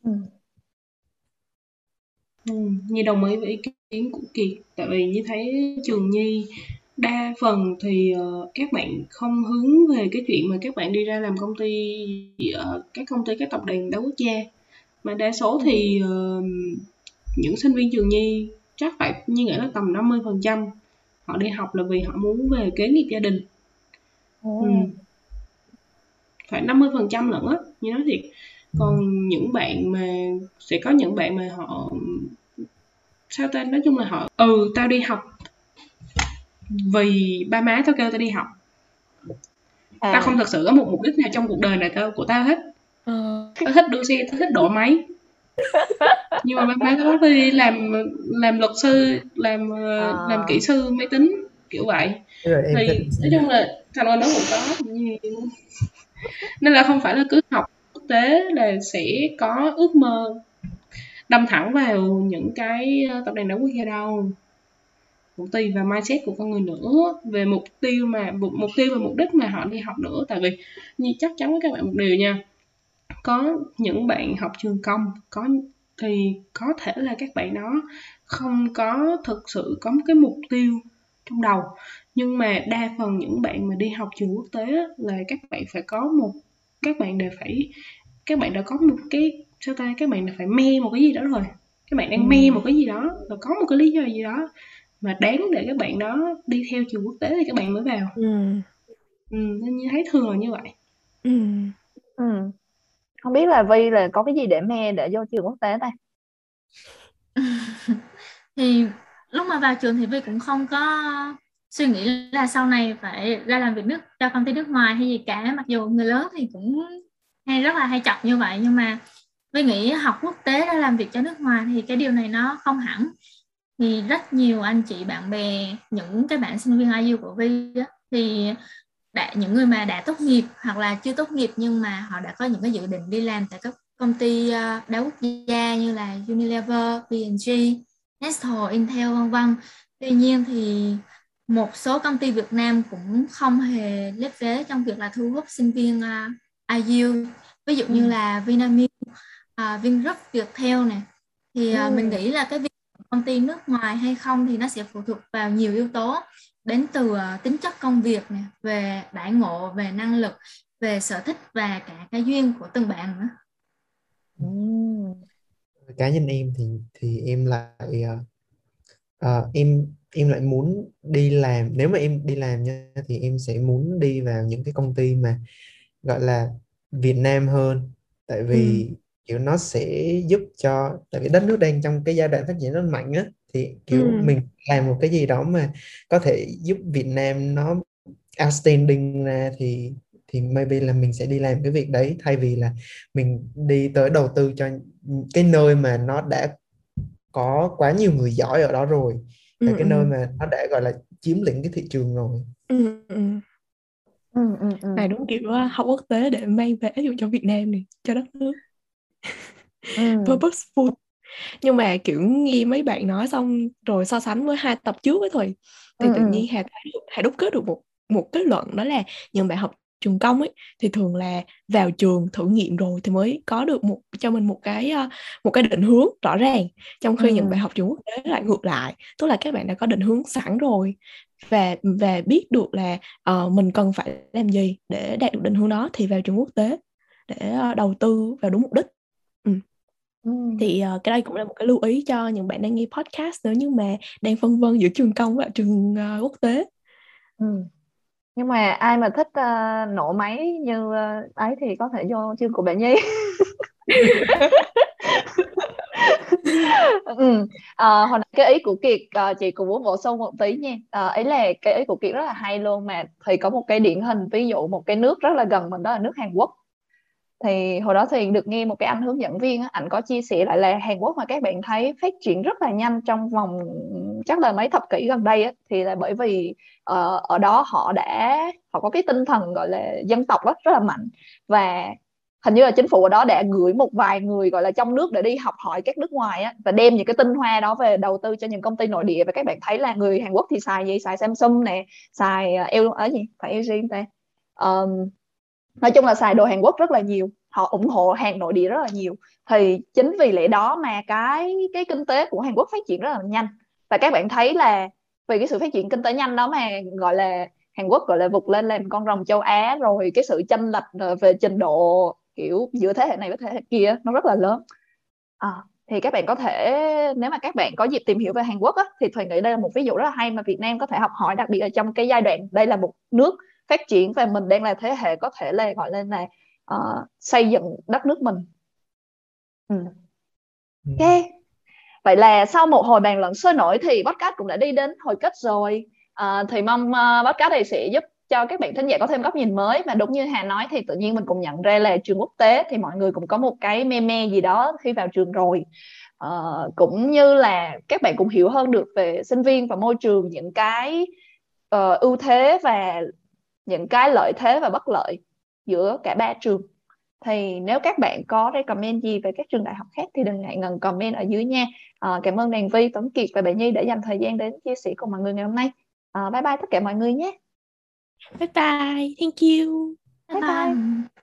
ừ. Ừ, Nhi đồng ý với ý kiến của Kiệt tại vì như thấy trường Nhi đa phần thì uh, các bạn không hướng về cái chuyện mà các bạn đi ra làm công ty uh, các công ty các tập đoàn đa quốc gia mà đa số thì uh, những sinh viên trường Nhi chắc phải như nghĩ là tầm 50 phần trăm họ đi học là vì họ muốn về kế nghiệp gia đình. Ừ. phải 50 phần trăm lận á như nói thiệt còn những bạn mà sẽ có những bạn mà họ sao ta nói chung là họ ừ tao đi học vì ba má tao kêu tao đi học à. tao không thật sự có một mục đích nào trong cuộc đời này tao của tao hết ờ. tao thích đua xe tao thích độ máy nhưng mà ba má tao đi làm làm luật sư làm à. làm kỹ sư máy tính kiểu vậy Rồi, thì nói chung là thành ra nó cũng có nên là không phải là cứ học tế là sẽ có ước mơ đâm thẳng vào những cái ờ, tập đoàn đã quốc gia đâu cũng tùy vào mindset của con người nữa, về mục tiêu mà, mục tiêu và mục đích mà họ đi học nữa. Tại vì như chắc chắn với các bạn một điều nha, có những bạn học trường công, có, thì có thể là các bạn đó không có thực sự có một cái mục tiêu trong đầu. Nhưng mà đa phần những bạn mà đi học trường quốc tế là các bạn phải có một, các bạn đều phải các bạn đã có một cái sao ta các bạn đã phải mê một cái gì đó rồi các bạn đang ừ. mê một cái gì đó và có một cái lý do gì đó mà đáng để các bạn đó đi theo trường quốc tế thì các bạn mới vào ừ. Ừ, nên như thấy thường là như vậy ừ. Ừ. không biết là Vi là có cái gì để mê để vô trường quốc tế ta thì lúc mà vào trường thì Vi cũng không có suy nghĩ là sau này phải ra làm việc nước cho công ty nước ngoài hay gì cả mặc dù người lớn thì cũng hay rất là hay chọc như vậy. Nhưng mà Vi nghĩ học quốc tế để làm việc cho nước ngoài thì cái điều này nó không hẳn. Thì rất nhiều anh chị bạn bè những cái bạn sinh viên IU của Vi á, thì đã, những người mà đã tốt nghiệp hoặc là chưa tốt nghiệp nhưng mà họ đã có những cái dự định đi làm tại các công ty ờ, đa quốc gia như là Unilever, P&G, Nestle, Intel vân vân. Tuy nhiên thì một số công ty Việt Nam cũng không hề lép vế trong việc là thu hút sinh viên ờ, IU ví dụ như ừ. là Vinamilk, uh, Vingroup, Viettel này thì uh, mình nghĩ là cái việc công ty nước ngoài hay không thì nó sẽ phụ thuộc vào nhiều yếu tố. Đến từ uh, tính chất công việc này về đại ngộ về năng lực về sở thích và cả cái duyên của từng bạn nữa. Cá nhân em thì thì em lại uh, em em lại muốn đi làm. Nếu mà em đi làm nha thì em sẽ muốn đi vào những cái công ty mà gọi là Việt Nam hơn tại vì ừ. kiểu nó sẽ giúp cho tại vì đất nước đang trong cái giai đoạn phát triển rất mạnh á thì kiểu ừ. mình làm một cái gì đó mà có thể giúp Việt Nam nó outstanding ra thì thì maybe là mình sẽ đi làm cái việc đấy thay vì là mình đi tới đầu tư cho cái nơi mà nó đã có quá nhiều người giỏi ở đó rồi ừ, là cái ừ. nơi mà nó đã gọi là chiếm lĩnh cái thị trường rồi ừ, ừ. Ừ, ừ, ừ. này đúng kiểu uh, học quốc tế để mang về áp dụng cho Việt Nam này cho đất nước ừ. purposeful nhưng mà kiểu nghe mấy bạn nói xong rồi so sánh với hai tập trước ấy thôi thì ừ, tự ừ. nhiên Hà thấy Hà đúc kết được một một kết luận đó là những bạn học trường công ấy thì thường là vào trường thử nghiệm rồi thì mới có được một cho mình một cái uh, một cái định hướng rõ ràng trong khi ừ. những bạn học trường quốc tế lại ngược lại tức là các bạn đã có định hướng sẵn rồi và và biết được là uh, mình cần phải làm gì để đạt được định hướng đó thì vào trường quốc tế để uh, đầu tư vào đúng mục đích ừ. Ừ. thì uh, cái đây cũng là một cái lưu ý cho những bạn đang nghe podcast nếu như mà đang phân vân giữa trường công và trường uh, quốc tế ừ nhưng mà ai mà thích uh, nổ máy như uh, ấy thì có thể vô chương của bạn Nhi. Ừ. à, hồi nãy cái ý của Kiệt à, chị cũng muốn bổ sung một tí nha. À, ấy là cái ý của Kiệt rất là hay luôn mà. Thì có một cái điển hình ví dụ một cái nước rất là gần mình đó là nước Hàn Quốc thì hồi đó thì được nghe một cái anh hướng dẫn viên ảnh có chia sẻ lại là Hàn Quốc mà các bạn thấy phát triển rất là nhanh trong vòng chắc là mấy thập kỷ gần đây á, thì là bởi vì uh, ở đó họ đã họ có cái tinh thần gọi là dân tộc đó, rất là mạnh. Và hình như là chính phủ ở đó đã gửi một vài người gọi là trong nước để đi học hỏi các nước ngoài á, và đem những cái tinh hoa đó về đầu tư cho những công ty nội địa. Và các bạn thấy là người Hàn Quốc thì xài gì? Xài Samsung nè xài ờ, uh, ở ờ, gì? Phải LG ta? Um, nói chung là xài đồ Hàn Quốc rất là nhiều họ ủng hộ hàng nội địa rất là nhiều. Thì chính vì lẽ đó mà cái cái kinh tế của Hàn Quốc phát triển rất là nhanh. Và các bạn thấy là vì cái sự phát triển kinh tế nhanh đó mà gọi là Hàn Quốc gọi là vụt lên làm con rồng châu Á rồi cái sự chênh lệch ờ, về trình độ kiểu giữa thế hệ này với thế hệ kia nó rất là lớn. À, thì các bạn có thể nếu mà các bạn có dịp tìm hiểu về Hàn Quốc á, thì thầy nghĩ đây là một ví dụ rất là hay mà Việt Nam có thể học hỏi đặc biệt là trong cái giai đoạn đây là một nước phát triển và mình đang là thế hệ có thể là gọi lên là uh, xây dựng đất nước mình. Ừ. Ừ. ok. Vậy là sau một hồi bàn luận sôi nổi thì podcast cũng đã đi đến hồi kết rồi. Uh, thì mong uh, podcast này sẽ giúp cho các bạn thính giả có thêm góc nhìn mới. Và đúng như Hà nói thì tự nhiên mình cũng nhận ra là trường quốc tế thì mọi người cũng có một cái mê mê gì đó khi vào trường rồi. Uh, cũng như là các bạn cũng hiểu hơn được về sinh viên và môi trường những cái uh, ưu thế và những cái lợi thế và bất lợi giữa cả ba trường. Thì nếu các bạn có recommend gì về các trường đại học khác thì đừng ngại ngần comment ở dưới nha. À, cảm ơn Đàn Vi, Tuấn Kiệt và bạn Nhi đã dành thời gian đến chia sẻ cùng mọi người ngày hôm nay. À, bye bye tất cả mọi người nhé. Bye bye. Thank you. Bye bye, bye.